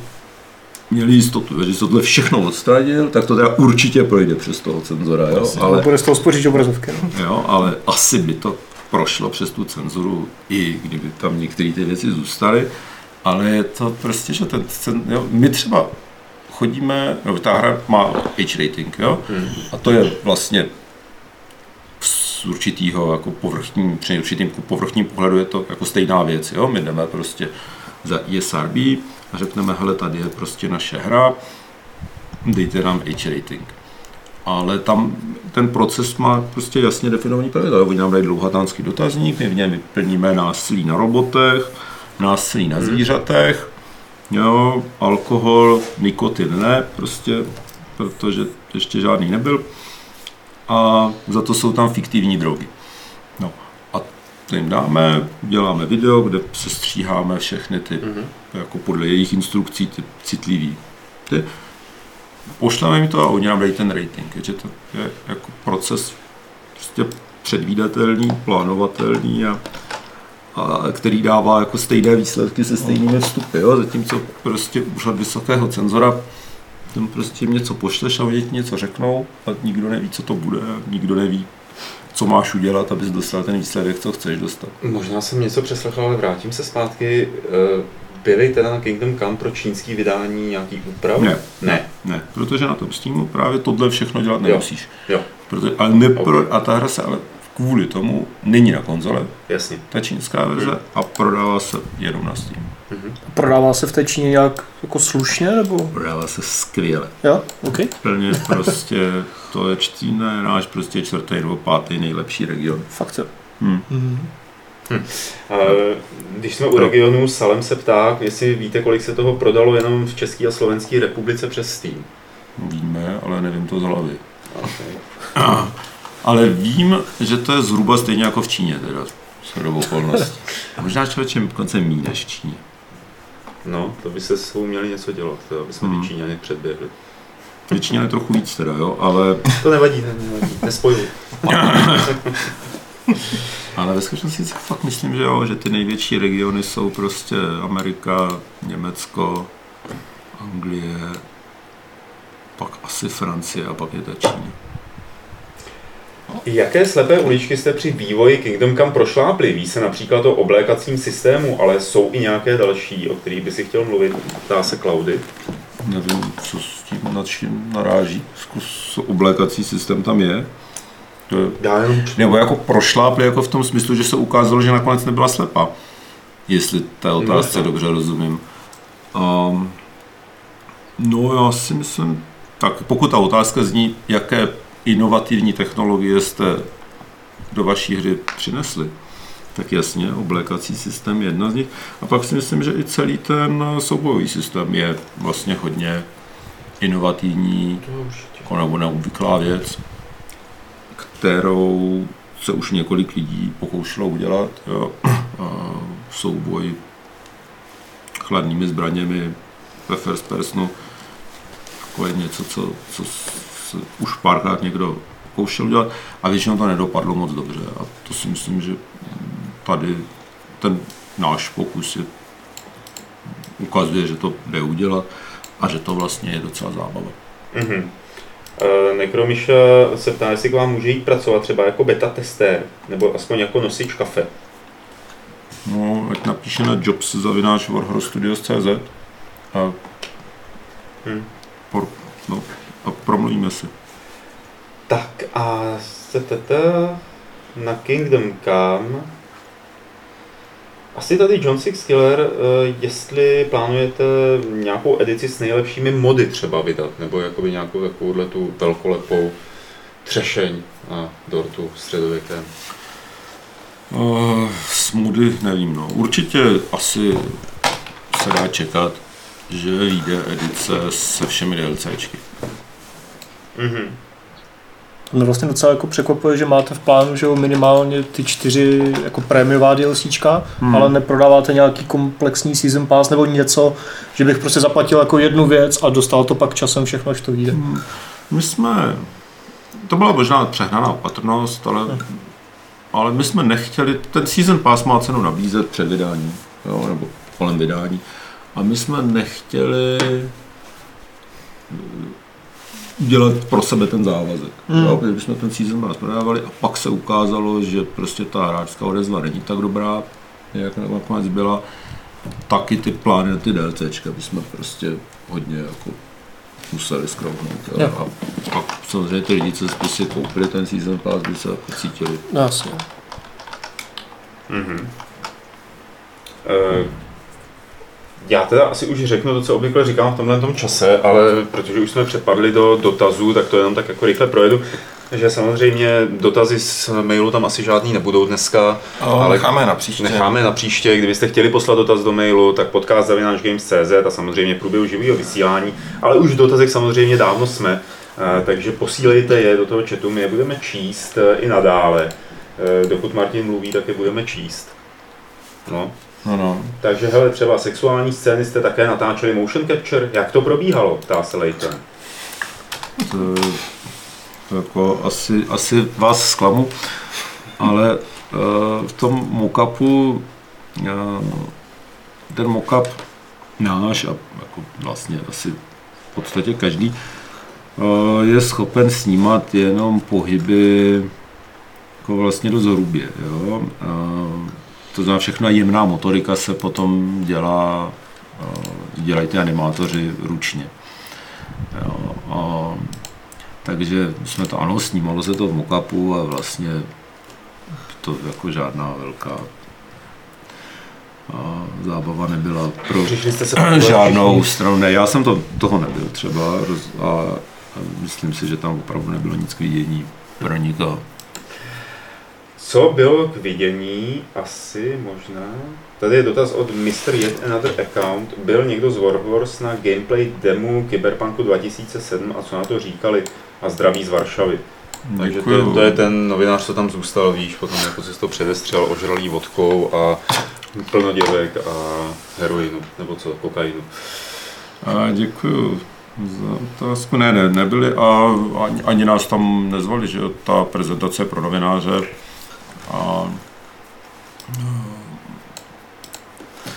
Speaker 1: měli jistotu, že se tohle všechno odstranil, tak to teda určitě projde přes toho cenzora, jo?
Speaker 3: Ale
Speaker 1: Ale,
Speaker 3: bude z toho spořit obrazovky. No.
Speaker 1: jo, ale asi by to prošlo přes tu cenzuru, i kdyby tam některé ty věci zůstaly, ale je to prostě, že ten, cen, jo, my třeba chodíme, no, ta hra má age rating, jo, a to je vlastně z určitýho jako povrchní, při určitým povrchním pohledu je to jako stejná věc, jo, my jdeme prostě za ESRB a řekneme, hele, tady je prostě naše hra, dejte nám age rating. Ale tam ten proces má prostě jasně definovaný pravidla. Oni nám dají dlouhatánský dotazník, my v něm vyplníme násilí na robotech, násilí na zvířatech, jo, alkohol, nikotin ne, prostě, protože ještě žádný nebyl. A za to jsou tam fiktivní drogy. No a to jim dáme, děláme video, kde se stříháme všechny ty, jako podle jejich instrukcí, ty citlivý. Ty, pošleme jim to a oni nám dají ten rating, že to je jako proces prostě předvídatelný, plánovatelný a, a který dává jako stejné výsledky se stejnými vstupy, jo? zatímco prostě úřad vysokého cenzora ten prostě jim něco pošleš a oni ti něco řeknou a nikdo neví, co to bude, nikdo neví, co máš udělat, abys dostal ten výsledek, co chceš dostat.
Speaker 2: Možná jsem něco přeslechl, ale vrátím se zpátky. Eh, Byly teda na Kingdom Come pro čínský vydání nějaký úprav?
Speaker 1: Ne.
Speaker 2: Ne.
Speaker 1: Ne, protože na tom Steamu právě tohle všechno dělat nemusíš.
Speaker 2: Jo,
Speaker 1: Protože, ale nepro, a ta hra se ale kvůli tomu není na konzole,
Speaker 2: jasně.
Speaker 1: ta čínská verze, a prodává se jenom na Steam.
Speaker 3: Prodává se v té Číně nějak jako slušně, nebo?
Speaker 1: Prodává se skvěle.
Speaker 3: Jo, OK.
Speaker 1: Plně prostě, to je čtíne, náš prostě čtvrtý nebo pátý nejlepší region.
Speaker 3: Fakt jo.
Speaker 1: Hm.
Speaker 2: Eh, Když jsme u
Speaker 1: No.
Speaker 2: regionu, Salem se ptá, jestli víte, kolik se toho prodalo jenom v České a Slovenské republice přes Steam.
Speaker 1: Víme, ale nevím to z hlavy.
Speaker 2: Okay.
Speaker 1: Ale vím, že to je zhruba stejně jako v Číně teda, s okolností. Možná člověče dokonce méně než v Číně.
Speaker 2: No, to by se s měli něco dělat, to, aby jsme
Speaker 1: Hmm.
Speaker 2: ty Číňany předběhli.
Speaker 1: Číně je trochu víc teda, jo, ale,
Speaker 2: To nevadí, ne, nevadí, nespojuj.
Speaker 1: ale ve skutečnosti si fakt myslím, že jo, že ty největší regiony jsou prostě Amerika, Německo, Anglie, pak asi Francie a pak je ta Čína.
Speaker 2: Jaké slepé uličky jste při vývoji Kingdom Come prošlápli? Ví se například o oblékacím systému, ale jsou i nějaké další, o kterých by si chtěl mluvit? Ptá se Klaudy.
Speaker 1: Nevím, co s tím nad čím naráží. Zkus, oblékací systém tam je. Nebo jako prošlápli jako v tom smyslu, že se ukázalo, že nakonec nebyla slepá. Jestli té otázce dobře rozumím. Um, no já si myslím, tak pokud ta otázka zní, jaké inovativní technologie jste do vaší hry přinesli, tak jasně, oblékací systém je jedna z nich. A pak si myslím, že i celý ten soubojový systém je vlastně hodně inovativní,
Speaker 2: určitě.
Speaker 1: jako nebo neobvyklá věc, kterou se už několik lidí pokoušelo udělat. Jo. A souboj chladnými zbraněmi ve first personu jako je něco, co, co už párkrát někdo pokoušel udělat a většinou to nedopadlo moc dobře. A to si myslím, že tady ten náš pokus je, ukazuje, že to jde udělat a že to vlastně je docela zábava.
Speaker 2: Mhm. Uh, Nekromiša se ptá, jestli k vám může jít pracovat třeba jako beta testér, nebo aspoň jako nosič kafe.
Speaker 1: No, ať napíše na jobs zavináč warhorstudios.cz a,
Speaker 2: Hm.
Speaker 1: por, no, a promluvíme si.
Speaker 2: Tak a tata, na Kingdom Come Asi tady John Six Killer, eh, jestli plánujete nějakou edici s nejlepšími mody třeba vydat, nebo jakoby nějakou takovouhle tu velkolepou třešeň na dortu středověkém.
Speaker 1: Uh, smudy nevím, no. Určitě asi se dá čekat, že vyjde edice se všemi DLCčky.
Speaker 2: Mhm.
Speaker 3: Mě vlastně docela jako překvapuje, že máte v plánu, že minimálně ty čtyři jako prémiová DLCčka, hmm. ale neprodáváte nějaký komplexní season pass nebo něco, že bych prostě zaplatil jako jednu věc a dostal to pak časem všechno, až to vyjde. Hmm.
Speaker 1: My jsme, to byla možná přehnaná opatrnost, ale, hmm. ale my jsme nechtěli, ten season pass má cenu nabízet před vydáním, jo, nebo kolem vydání. A my jsme nechtěli dělat pro sebe ten závazek. Mm. Jo, protože jsme ten season pass prodávali a pak se ukázalo, že prostě ta hráčská odezva není tak dobrá, jak nakonec byla. Taky ty plány na ty DLCčka bychom prostě hodně jako museli skrouhnout. Jo. A pak samozřejmě ty lidi, co prostě koupili ten season pass, by se jako cítili.
Speaker 3: Jasně.
Speaker 2: Mm-hmm. Uh, já teda asi už řeknu to, co obvykle říkám v tomhle tom čase, ale protože už jsme přepadli do dotazů, tak to jenom tak jako rychle projedu. Že samozřejmě dotazy z mailu tam asi žádný nebudou dneska.
Speaker 4: O, ale necháme na příště.
Speaker 2: Necháme na příště. Kdybyste chtěli poslat dotaz do mailu, tak podcast games.cz a samozřejmě průběhu živého vysílání. Ale už v dotazech samozřejmě dávno jsme, eh, takže posílejte je do toho chatu, my je budeme číst eh, i nadále. Eh, dokud Martin mluví, tak je budeme číst. No,
Speaker 1: No, no.
Speaker 2: takže hele, třeba sexuální scény jste také natáčeli motion capture. Jak to probíhalo, ptá se Leighton.
Speaker 1: To, to jako asi, asi vás zklamu, ale uh, v tom mockupu uh, ten mockup náš a jako vlastně asi v podstatě každý uh, je schopen snímat jenom pohyby jako vlastně do zorubě. Jo? Uh, to znamená, všechna jemná motorika se potom dělá, dělají ty animátoři ručně. Jo, a, takže jsme to, ano, snímalo se to v mockupu a vlastně to jako žádná velká a zábava nebyla pro
Speaker 2: Přišli jste se
Speaker 1: žádnou stranu. Ne, já jsem to, toho nebyl třeba a, a myslím si, že tam opravdu nebylo nic k vidění pro nikoho.
Speaker 2: Co bylo k vidění? Asi možná. Tady je dotaz od Mr. Yet Another Account. Byl někdo z Warhorse na gameplay demo Cyberpunku 2007 a co na to říkali? A zdraví z Varšavy. Takže to, je- to je ten novinář, co tam zůstal, víš, potom jako si to předestřel ožralý vodkou a plno děvek a heroinu, nebo co, kokainu.
Speaker 1: A děkuju za otázku. Ne, ne, nebyli a ani, ani nás tam nezvali, že ta prezentace pro novináře. A no,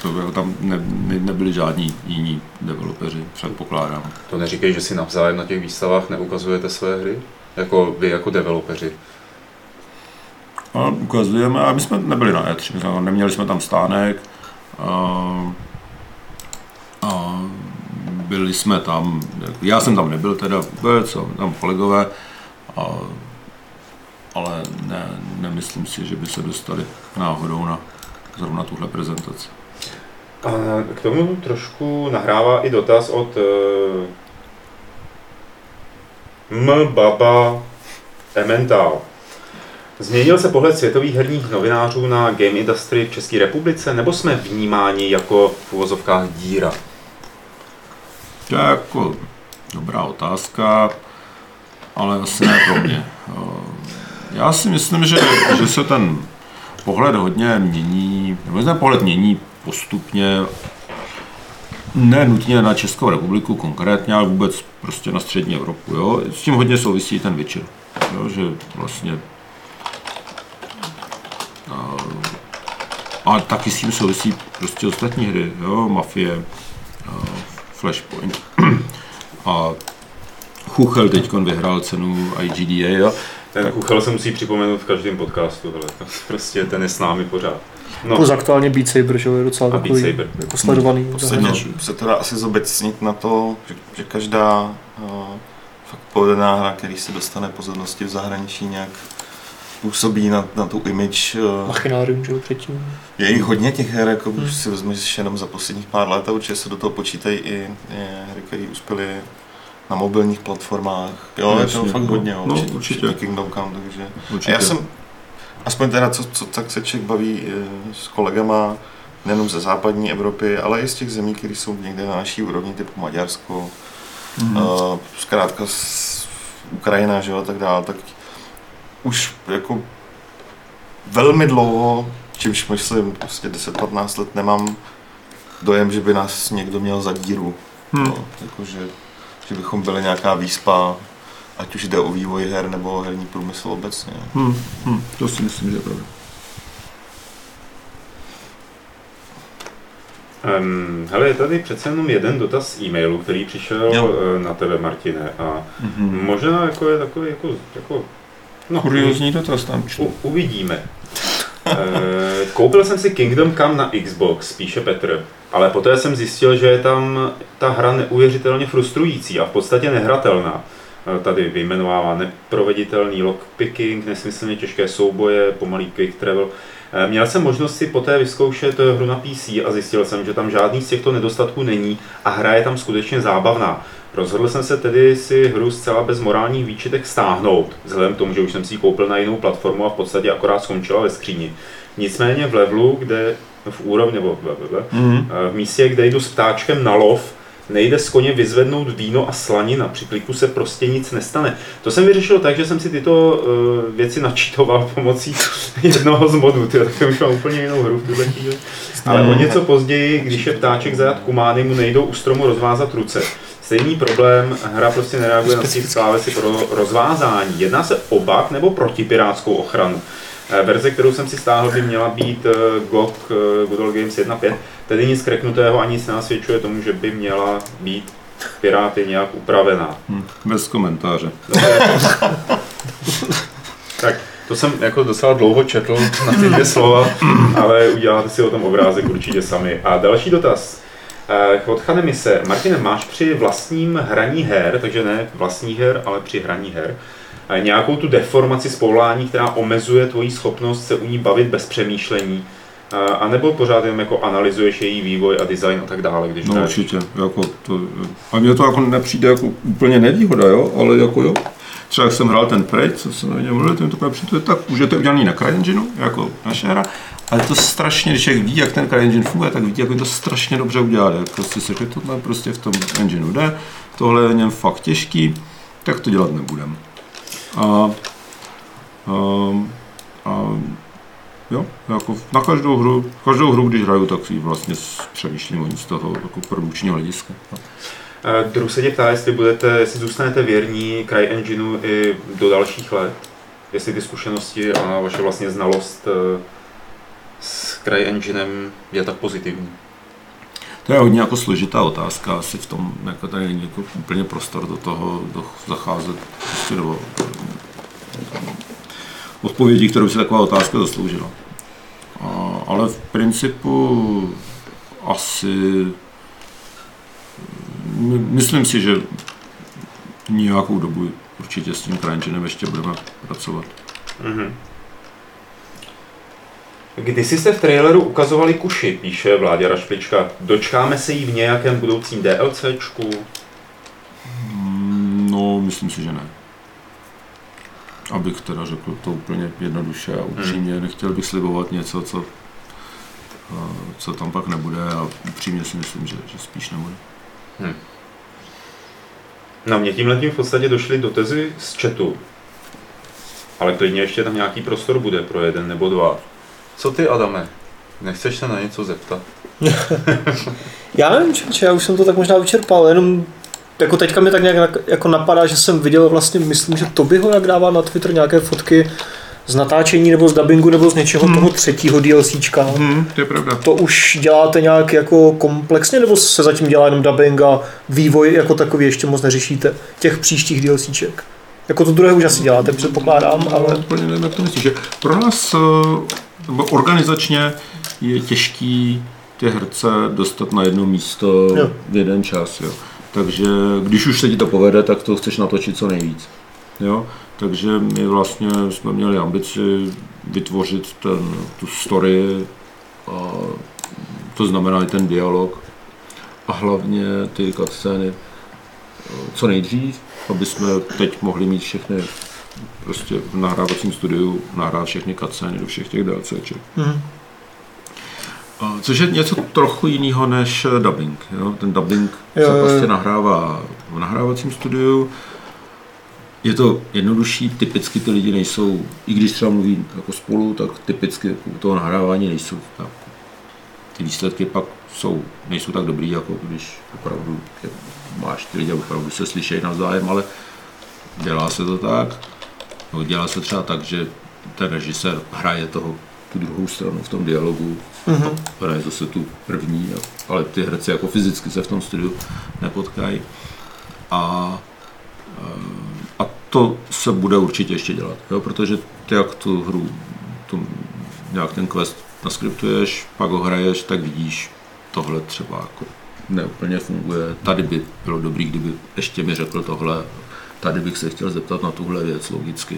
Speaker 1: to jako tam ne, ne, nebyli žádní jiní developeři, předpokládám.
Speaker 2: To neříkej, že si navzájem na těch výstavách neukazujete své hry? Jako vy jako developeři.
Speaker 1: A ukazujeme, a my jsme nebyli na E3, my jsme, neměli jsme tam stánek. A, a byli jsme tam, já jsem tam nebyl teda vůbec, tam kolegové, a, ale ne, nemyslím si, že by se dostali náhodou na zrovna tuhle prezentaci.
Speaker 2: A k tomu trošku nahrává i dotaz od uh, M. Baba Emmental. Změnil se pohled světových herních novinářů na game industry v České republice, nebo jsme vnímáni jako v uvozovkách díra?
Speaker 1: To je jako dobrá otázka, ale asi ne pro mě. Já si myslím, že, že se ten pohled hodně mění, nebo ten pohled mění postupně, ne nutně na Českou republiku konkrétně, ale vůbec prostě na střední Evropu. Jo? S tím hodně souvisí ten Witcher, jo? že vlastně a, a taky s tím souvisí prostě ostatní hry, jo? Mafie, a Flashpoint a Chuchel teď vyhrál cenu IGDA, jo?
Speaker 2: Ten Kuchel se musí připomenout v každém podcastu, hele. To prostě ten je s námi pořád. No,
Speaker 3: Plus aktuálně Beat Saber, že je docela takový
Speaker 2: Saber.
Speaker 3: jako sledovaný.
Speaker 4: Posledně
Speaker 3: zahraničí.
Speaker 4: se to dá asi zobecnit na to, že, že každá uh, fakt povedená hra, který se dostane pozornosti v zahraničí nějak působí na, na tu image. eh,
Speaker 3: Machinárium, že jo, předtím.
Speaker 4: Je jich hodně těch her, jako
Speaker 3: Hmm.
Speaker 4: když si vezmeš jenom za posledních pár let a určitě se do toho počítají i, i hry, které uspěly na mobilních platformách. Jo, je to
Speaker 1: Jasně,
Speaker 4: fakt
Speaker 1: no.
Speaker 4: hodně, jo,
Speaker 1: No, určitě.
Speaker 4: včetně Kingdom Come, takže...
Speaker 1: Určitě.
Speaker 4: A já jsem, aspoň teda, co, co tak se člověk baví eh, s kolegama, nejenom ze západní Evropy, ale i z těch zemí, které jsou někde na naší úrovni, typu Maďarsko,
Speaker 1: Mhm.
Speaker 4: uh, zkrátka z Ukrajina, že jo, a tak dále, tak už jako velmi dlouho, čímž myslím prostě 10-15 let, nemám dojem, že by nás někdo měl za díru.
Speaker 1: Hmm.
Speaker 4: No, jako, že, bychom byli nějaká výspa, ať už jde o vývoj her nebo herní průmysl obecně.
Speaker 1: Hmm. Hmm. To si myslím, že je pravda.
Speaker 2: Um, hele, je tady přece jenom jeden dotaz z e-mailu, který přišel
Speaker 4: Jo.
Speaker 2: eh, na tebe, Martine. A
Speaker 1: Mhm.
Speaker 2: možná jako je takový jako, jako no,
Speaker 1: Kuriozní dotaz tam čtu.
Speaker 2: U, uvidíme. Eh, Koupil jsem si Kingdom Come na Xbox, píše Petr, ale poté jsem zjistil, že je tam ta hra neuvěřitelně frustrující a v podstatě nehratelná. Eh, Tady vyjmenovává neproveditelný lockpicking, nesmyslně těžké souboje, pomalý quick travel. Eh, Měl jsem možnost si poté vyzkoušet hru na PC a zjistil jsem, že tam žádný z těchto nedostatků není a hra je tam skutečně zábavná. Rozhodl jsem se tedy si hru zcela bez morálních výčitek stáhnout, vzhledem k tomu, že už jsem si ji koupil na jinou platformu a v podstatě akorát skončila ve skříni. Nicméně v levelu, kde v úrovni, nebo
Speaker 1: Mhm.
Speaker 2: v místě, kde jdu s ptáčkem na lov, nejde z koně vyzvednout víno a slanina, při kliku se prostě nic nestane. To jsem vyřešil tak, že jsem si tyto uh, věci načítoval pomocí jednoho z modů, tyjo, tak už mám úplně jinou hru v tuhle chvíli. Ale o něco později, když je ptáček zajat kumány, mu nejdou u stromu rozvázat ruce. Stejný problém, hra prostě nereaguje na ty klávesy pro rozvázání. Jedná se o bug nebo protipirátskou ochranu. Eh, Verze, kterou jsem si stáhl, by měla být eh, GOG eh, Good Old Games 1.5, tedy nic kreknutého ani nic nenasvědčuje tomu, že by měla být Piráty nějak upravená.
Speaker 1: Hm. Bez komentáře.
Speaker 2: Tak to jsem jako docela dlouho četl na ty dvě slova, ale uděláte si o tom obrázek určitě sami. A další dotaz. Eh, Od Chanemise. Martine, máš při vlastním hraní her, takže ne vlastních her, ale při hraní her, eh, nějakou tu deformaci z povolání, která omezuje tvoji schopnost se u ní bavit bez přemýšlení, Eh, a nebo pořád jenom jako analyzuješ její vývoj a design a tak dále, když
Speaker 1: No
Speaker 2: hraješ?
Speaker 1: určitě. Jako to, a mně to jako nepřijde jako úplně nevýhoda, jo, ale jako jo. Třeba jak jsem hrál ten Prey, co jsem o něm mluvil, to přijde, tak už je to udělaný na CryEngineu, jako naše hra, ale to strašně, když člověk ví, jak ten CryEngine funguje, tak vidí, jak je to strašně dobře udělá. Jak prostě se řekne, tohle prostě v tom engineu jde, tohle je něm fakt těžký, tak to dělat nebudem. A, a, a Jo, jako na každou hru, každou hru, když hraju, tak si vlastně přemýšlím o z toho jako produkčního hlediska.
Speaker 2: Eh, Druh se tě ptá, jestli, budete, jestli zůstanete věrní CryEngineu i do dalších let, jestli ty zkušenosti a vaše vlastně znalost eh, s CryEnginem je tak pozitivní.
Speaker 1: To je hodně jako složitá otázka, asi v tom jako tady není jako úplně prostor do toho do, zacházet prostě do odpovědí, kterou si taková otázka zasloužila. A, ale v principu asi my- myslím si, že nějakou dobu určitě s tím CryEnginem ještě budeme pracovat.
Speaker 2: Mhm. Kdysi jste v traileru ukazovali kuši, píše Vládě Rašplička. Dočkáme se jí v nějakém budoucím DLCčku?
Speaker 1: Mm, No, myslím si, že ne. Abych teda řekl to úplně jednoduše a upřímně, nechtěl bych slibovat něco, co, a, co tam pak nebude a upřímně si myslím, že, že spíš nebude.
Speaker 2: Na mě tímhle tím v podstatě došly dotezy z chatu. Ale klidně ještě tam nějaký prostor bude pro jeden nebo dva. Co ty, Adame? Nechceš se na něco zeptat?
Speaker 3: Já nevím, člověče, já už jsem to tak možná vyčerpal, jenom jako teďka mi tak nějak jako napadá, že jsem viděl vlastně, myslím, že to by ho jak dává na Twitter nějaké fotky z natáčení nebo z dubbingu nebo z něčeho
Speaker 1: Hmm.
Speaker 3: toho třetího DLCčka.
Speaker 1: Hmm, to je pravda.
Speaker 3: To už děláte nějak jako komplexně, nebo se zatím dělá jenom dubbing a vývoj jako takový ještě moc neřešíte těch příštích DLCček? Jako to druhé už asi děláte, předpokládám, ale
Speaker 1: Ale úplně nevím, jak to myslíš, že pro nás eh, organizačně je těžký ty herce dostat na jedno místo
Speaker 3: Jo.
Speaker 1: v jeden čas. Jo. Takže když už se ti to povede, tak to chceš natočit co nejvíc. Jo? Takže my vlastně jsme měli ambici vytvořit ten, tu story, a to znamená i ten dialog a hlavně ty cutscény co nejdřív, aby jsme teď mohli mít všechny prostě v nahrávacím studiu nahrát všechny cutscény do všech těch DLCček. A Což je něco trochu jiného než dubbing. Jo? Ten dubbing
Speaker 3: Jo,
Speaker 1: se prostě nahrává v nahrávacím studiu. Je to jednodušší, typicky ty lidi nejsou, i když třeba mluví jako spolu, tak typicky jako u toho nahrávání nejsou. Tak ty výsledky pak jsou, nejsou tak dobrý, jako když opravdu je, máš ty lidi, opravdu se slyšejí navzájem, ale dělá se to tak. No, dělá se třeba tak, že ten režisér hraje toho, tu druhou stranu v tom dialogu,
Speaker 3: Mhm.
Speaker 1: hraje zase tu první, ale ty herci jako fyzicky se v tom studiu nepotkají. A, a to se bude určitě ještě dělat, jo? protože ty jak tu hru, tu, nějak ten quest naskriptuješ, pak ho hraješ, tak vidíš, tohle třeba jako neúplně funguje. Tady by bylo dobrý, kdyby ještě mi řekl tohle, tady bych se chtěl zeptat na tuhle věc logicky,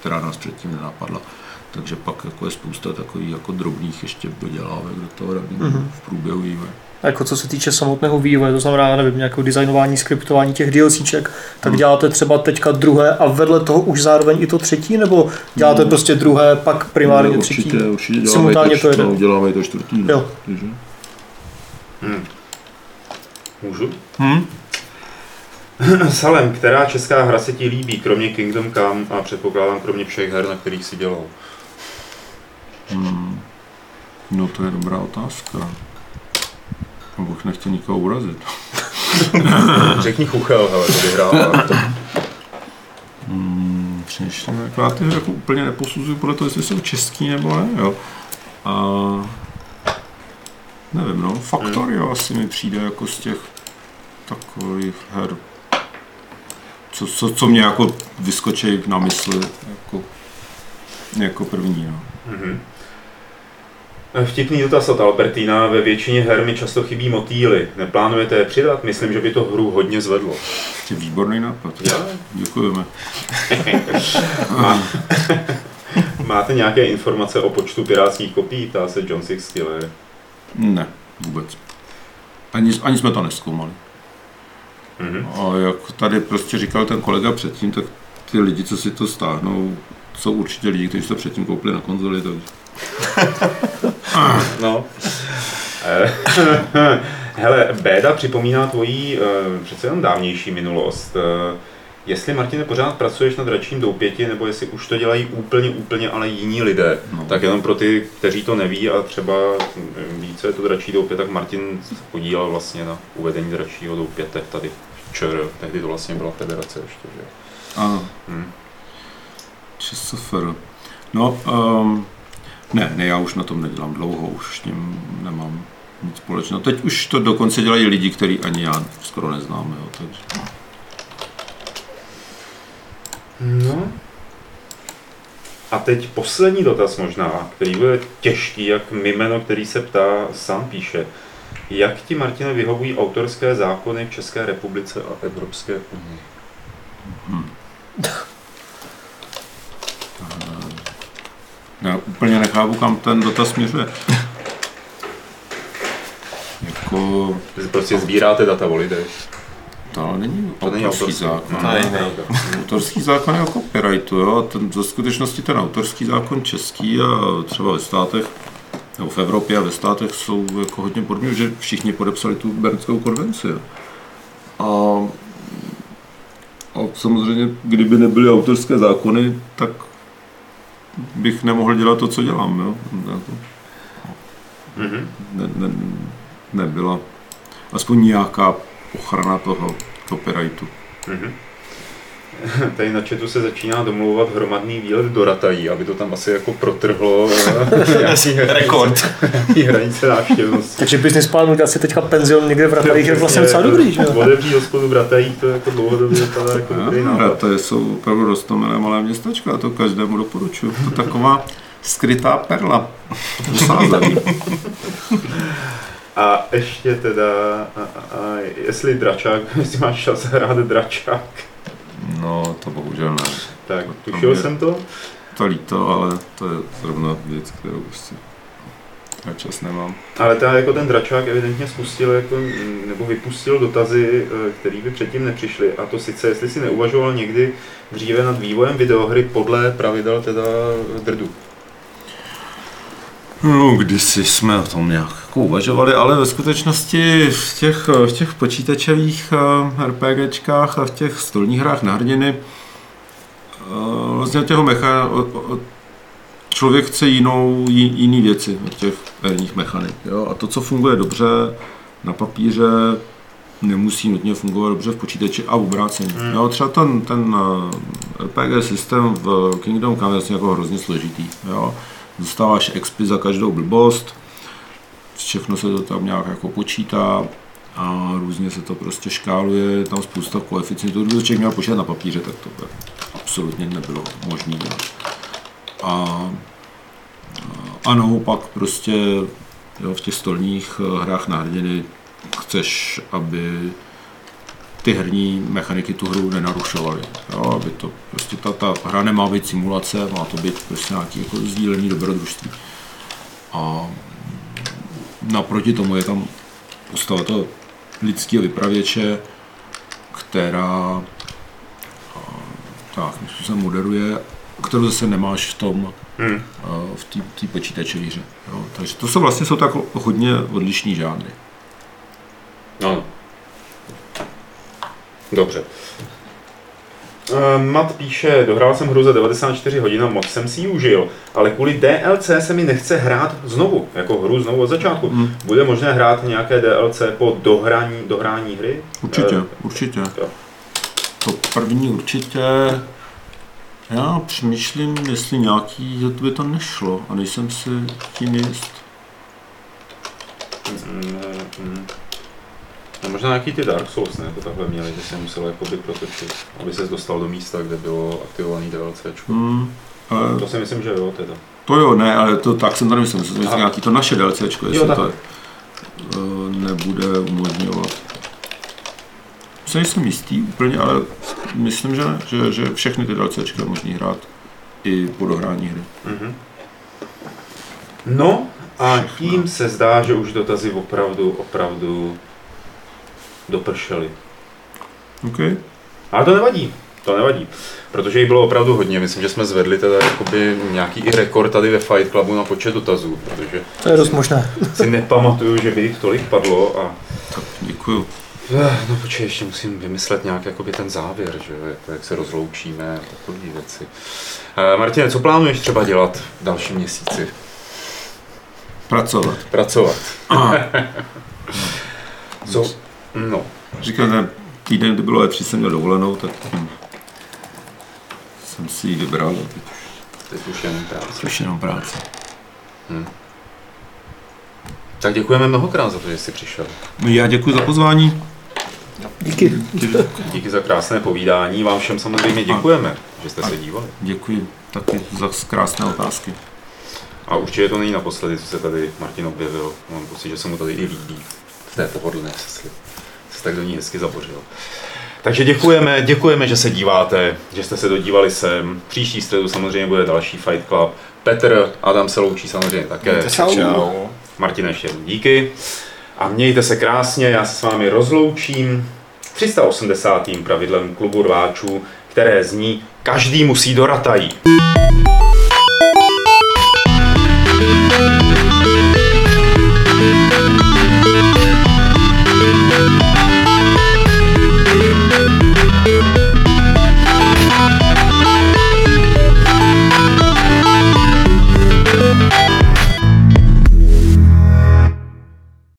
Speaker 1: která nás předtím nenapadla. Takže pak jako je spousta takových jako drobných ještě dodělávek do toho
Speaker 3: Mhm.
Speaker 1: v průběhu vývoje.
Speaker 3: A Jako co se týče samotného vývoje, to znamená, nevím, nějakého designování, skriptování těch DLCček, tak
Speaker 1: Hmm.
Speaker 3: děláte třeba teďka druhé a vedle toho už zároveň i to třetí, nebo děláte
Speaker 1: Hmm.
Speaker 3: prostě druhé, pak primárně
Speaker 1: No,
Speaker 3: třetí?
Speaker 1: určitě, určitě děláme,
Speaker 3: Simultánně
Speaker 1: i
Speaker 3: to
Speaker 1: to,
Speaker 3: jede.
Speaker 1: no, děláme i to čtvrtý. No.
Speaker 3: Jo.
Speaker 1: Takže.
Speaker 2: Hmm. Můžu?
Speaker 1: Hm?
Speaker 2: Salem, která česká hra se ti líbí, kromě Kingdom Come a předpokládám kromě všech her, na kterých si dělal?
Speaker 1: Hmm. No to je dobrá otázka. Abych nechtěl nikoho urazit.
Speaker 2: Řekni Chuchel, hele, to vyhrává.
Speaker 1: Hmm, přemýšlím, jako já ty hry jako úplně neposuzuju podle toho, jestli jsou český nebo ne, jo. A nevím, no, Factorio asi mi přijde jako z těch takových her, co, co, co mě jako vyskočí na mysli jako, jako první, no.
Speaker 2: Mhm. Vtipný dotaz od Albertina. Ve většině her mi často chybí motýly. Neplánujete je přidat? Myslím, že by to hru hodně zvedlo.
Speaker 1: Výborný nápad.
Speaker 2: Já?
Speaker 1: Děkujeme.
Speaker 2: Má... Máte nějaké informace o počtu pirátských kopií? Ptá se John Six Killer.
Speaker 1: Ne, vůbec. Ani, ani jsme to neskoumali.
Speaker 2: Mhm.
Speaker 1: A jak tady prostě říkal ten kolega předtím, tak ty lidi, co si to stáhnou, jsou určitě lidi, kteří to předtím koupili na konzoli, takže
Speaker 2: No. Eh, Hele, Béda připomíná tvoji eh, přece jenom dávnější minulost. Eh, Jestli, Martine, pořád pracuješ na dračím doupěti, nebo jestli už to dělají úplně, úplně, ale jiní lidé,
Speaker 1: No.
Speaker 2: tak jenom pro ty, kteří to neví a třeba hm, ví, co je to dračí doupět, tak Martin se podílel vlastně na uvedení dračího doupěte tady v ČR. Tehdy to vlastně byla federace ještě, že?
Speaker 1: ano,
Speaker 2: Hm.
Speaker 1: ČSFR. No, um, ne, ne, já už na tom nedělám dlouho, už s tím nemám nic společného. Teď už to dokonce dělají lidi, který ani já skoro neznám, jo, takže
Speaker 2: No. A teď poslední dotaz možná, který bude těžký, jak Mimeno, který se ptá, sám píše. Jak ti, Martine, vyhovují autorské zákony v České republice a Evropské unii?
Speaker 1: já úplně nechápu, kam ten dotaz směřuje. Jako,
Speaker 2: si prostě sbíráte data o lidech.
Speaker 1: to ale není
Speaker 2: To není
Speaker 1: autorský zákon.
Speaker 4: To
Speaker 2: no.
Speaker 1: Autorský zákon je o copyrightu, jo, a ten, za skutečnosti ten autorský zákon český a třeba ve státech, nebo v Evropě a ve státech jsou jako hodně podobně, že všichni podepsali tu Bernskou konvenci. A, a samozřejmě, kdyby nebyly autorské zákony, tak bych nemohl dělat to, co dělám. Jo.
Speaker 2: Mhm.
Speaker 1: Ne, ne, nebyla aspoň nějaká ochrana toho copyrightu.
Speaker 2: Mhm. Tady na chatu se začíná domlouvat hromadný výlet do Ratají, aby to tam asi jako protrhlo eh, nějaký
Speaker 4: Rekord.
Speaker 2: nějaký hranice návštěvnosti.
Speaker 3: Takže business plán udělat si teďka penzion někde v Ratajích je vlastně docela dobrý, že jo?
Speaker 2: Otevřít hospodu v Ratajích, to jako dlouhodobě vypadá jako dobrý nápad.
Speaker 1: to jsou opravdu rostomilé malé městečka, a to každému doporučuji. To je taková skrytá perla.
Speaker 2: A ještě teda, a, a, a jestli dračák, jestli máš čas hrát dračák.
Speaker 1: No, to bohužel ne.
Speaker 2: Tak,
Speaker 1: To
Speaker 2: tušil jsem to.
Speaker 1: To líto, ale to je zrovna věc, kterou prostě na čas nemám.
Speaker 2: Ale ta, jako ten dračák evidentně spustil jako, nebo vypustil dotazy, eh, které by předtím nepřišly. A to sice, jestli si neuvažoval někdy dříve nad vývojem videohry podle pravidel teda drdu.
Speaker 1: No, kdysi jsme o tom nějak jako uvažovali, ale ve skutečnosti v těch, v těch počítačových eh, RPGčkách a v těch stolních hrách na hrdiny eh, vlastně těho mecha, člověk chce jinou, ji- jiný věci od těch herních mechanik. Jo? A to, co funguje dobře na papíře, nemusí nutně fungovat dobře v počítači a obráceně.
Speaker 2: Hmm.
Speaker 1: Jo, třeba ten, ten eh, RPG systém v Kingdom Come je vlastně jako hrozně složitý. Jo? Dostáváš expy za každou blbost, všechno se to tam nějak jako počítá a různě se to prostě škáluje, je tam spousta koeficientů. Kdyby to člověk měl počítat na papíře, tak to by absolutně nebylo možné dělat. A, a naopak prostě jo, v těch stolních eh, hrách na hrdiny chceš, aby ty herní mechaniky tu hru nenarušovaly. Jo, aby to, prostě ta, ta hra nemá být simulace, má to být prostě nějaký jako sdílený dobrodružství. A naproti tomu je tam postava toho lidského vypravěče, která tak, se moderuje, kterou zase nemáš v tom,
Speaker 2: Hmm.
Speaker 1: v té počítačové hře. Jo. Takže to jsou vlastně jsou tak hodně odlišní žánry.
Speaker 2: No. Dobře. Eh, Mat píše, dohrál jsem hru za 94 hodin a moc jsem si ji užil, ale kvůli DLC se mi nechce hrát znovu, jako hru znovu od začátku.
Speaker 1: Hmm.
Speaker 2: Bude možné hrát nějaké DLC po dohrání, dohrání hry?
Speaker 1: Určitě,
Speaker 2: Eh,
Speaker 1: určitě.
Speaker 2: jo.
Speaker 1: To první určitě. Já přemýšlím, jestli nějaký by to nešlo a nejsem si tím jist.
Speaker 2: Mm, mm. No možná nějaký ty Dark Souls, ne? To takhle měli, že se musel jakoby protočit, aby se dostal do místa, kde bylo aktivovaný DLCčko.
Speaker 1: Hmm, ale
Speaker 2: To si myslím, že jo, teda.
Speaker 1: to jo, ne, ale to tak jsem tady myslel, myslím, že nějaký to naše DLCčko, jestli
Speaker 2: Jo,
Speaker 1: to eh, nebude umožňovat. Se nejsem jistý úplně, ale myslím, že, ne, že, že všechny ty DLCčka je možný hrát i po dohrání hry.
Speaker 2: Mhm. No a tím se zdá, že už dotazy opravdu, opravdu dopršely.
Speaker 1: OK?
Speaker 2: Ale to nevadí, to nevadí, protože jich bylo opravdu hodně. Myslím, že jsme zvedli teda jakoby nějaký i rekord tady ve Fight Clubu na počet dotazů, protože
Speaker 3: To je dost možné.
Speaker 2: si nepamatuju, že by jich tolik padlo a
Speaker 1: Tak děkuju.
Speaker 2: Eh, No počkej, ještě musím vymyslet nějak jakoby ten závěr, že jo, jako jak se rozloučíme a takové věci. Eh, Martine, co plánuješ třeba dělat v dalším měsíci?
Speaker 1: Pracovat.
Speaker 2: Pracovat.
Speaker 1: Aha.
Speaker 2: Co? No,
Speaker 1: Říkal, že týden, kdy bylo E3, jsem měl dovolenou, tak hm, jsem si ji vybral a teď
Speaker 2: teď už jenom práce.
Speaker 1: už jenom práce.
Speaker 2: Tak děkujeme mnohokrát za to, že jsi přišel.
Speaker 1: No já děkuji za pozvání.
Speaker 3: Díky.
Speaker 2: Díky za krásné povídání. Vám všem samozřejmě děkujeme, že jste se dívali.
Speaker 1: Děkuji taky za krásné otázky.
Speaker 2: A určitě to není naposledy, co se tady Martin objevil. Mám pocit, že se mu tady i líbí v té pohodlné křesli. Se tak do ní hezky zabořil. Takže děkujeme, děkujeme, že se díváte, že jste se dodívali sem. Příští středu samozřejmě bude další Fight Club. Petr, Adam se loučí samozřejmě také.
Speaker 4: Čau.
Speaker 2: Martina ještě díky. A mějte se krásně, já se s vámi rozloučím 380. pravidlem klubu rváčů, které zní Každý musí do ratají.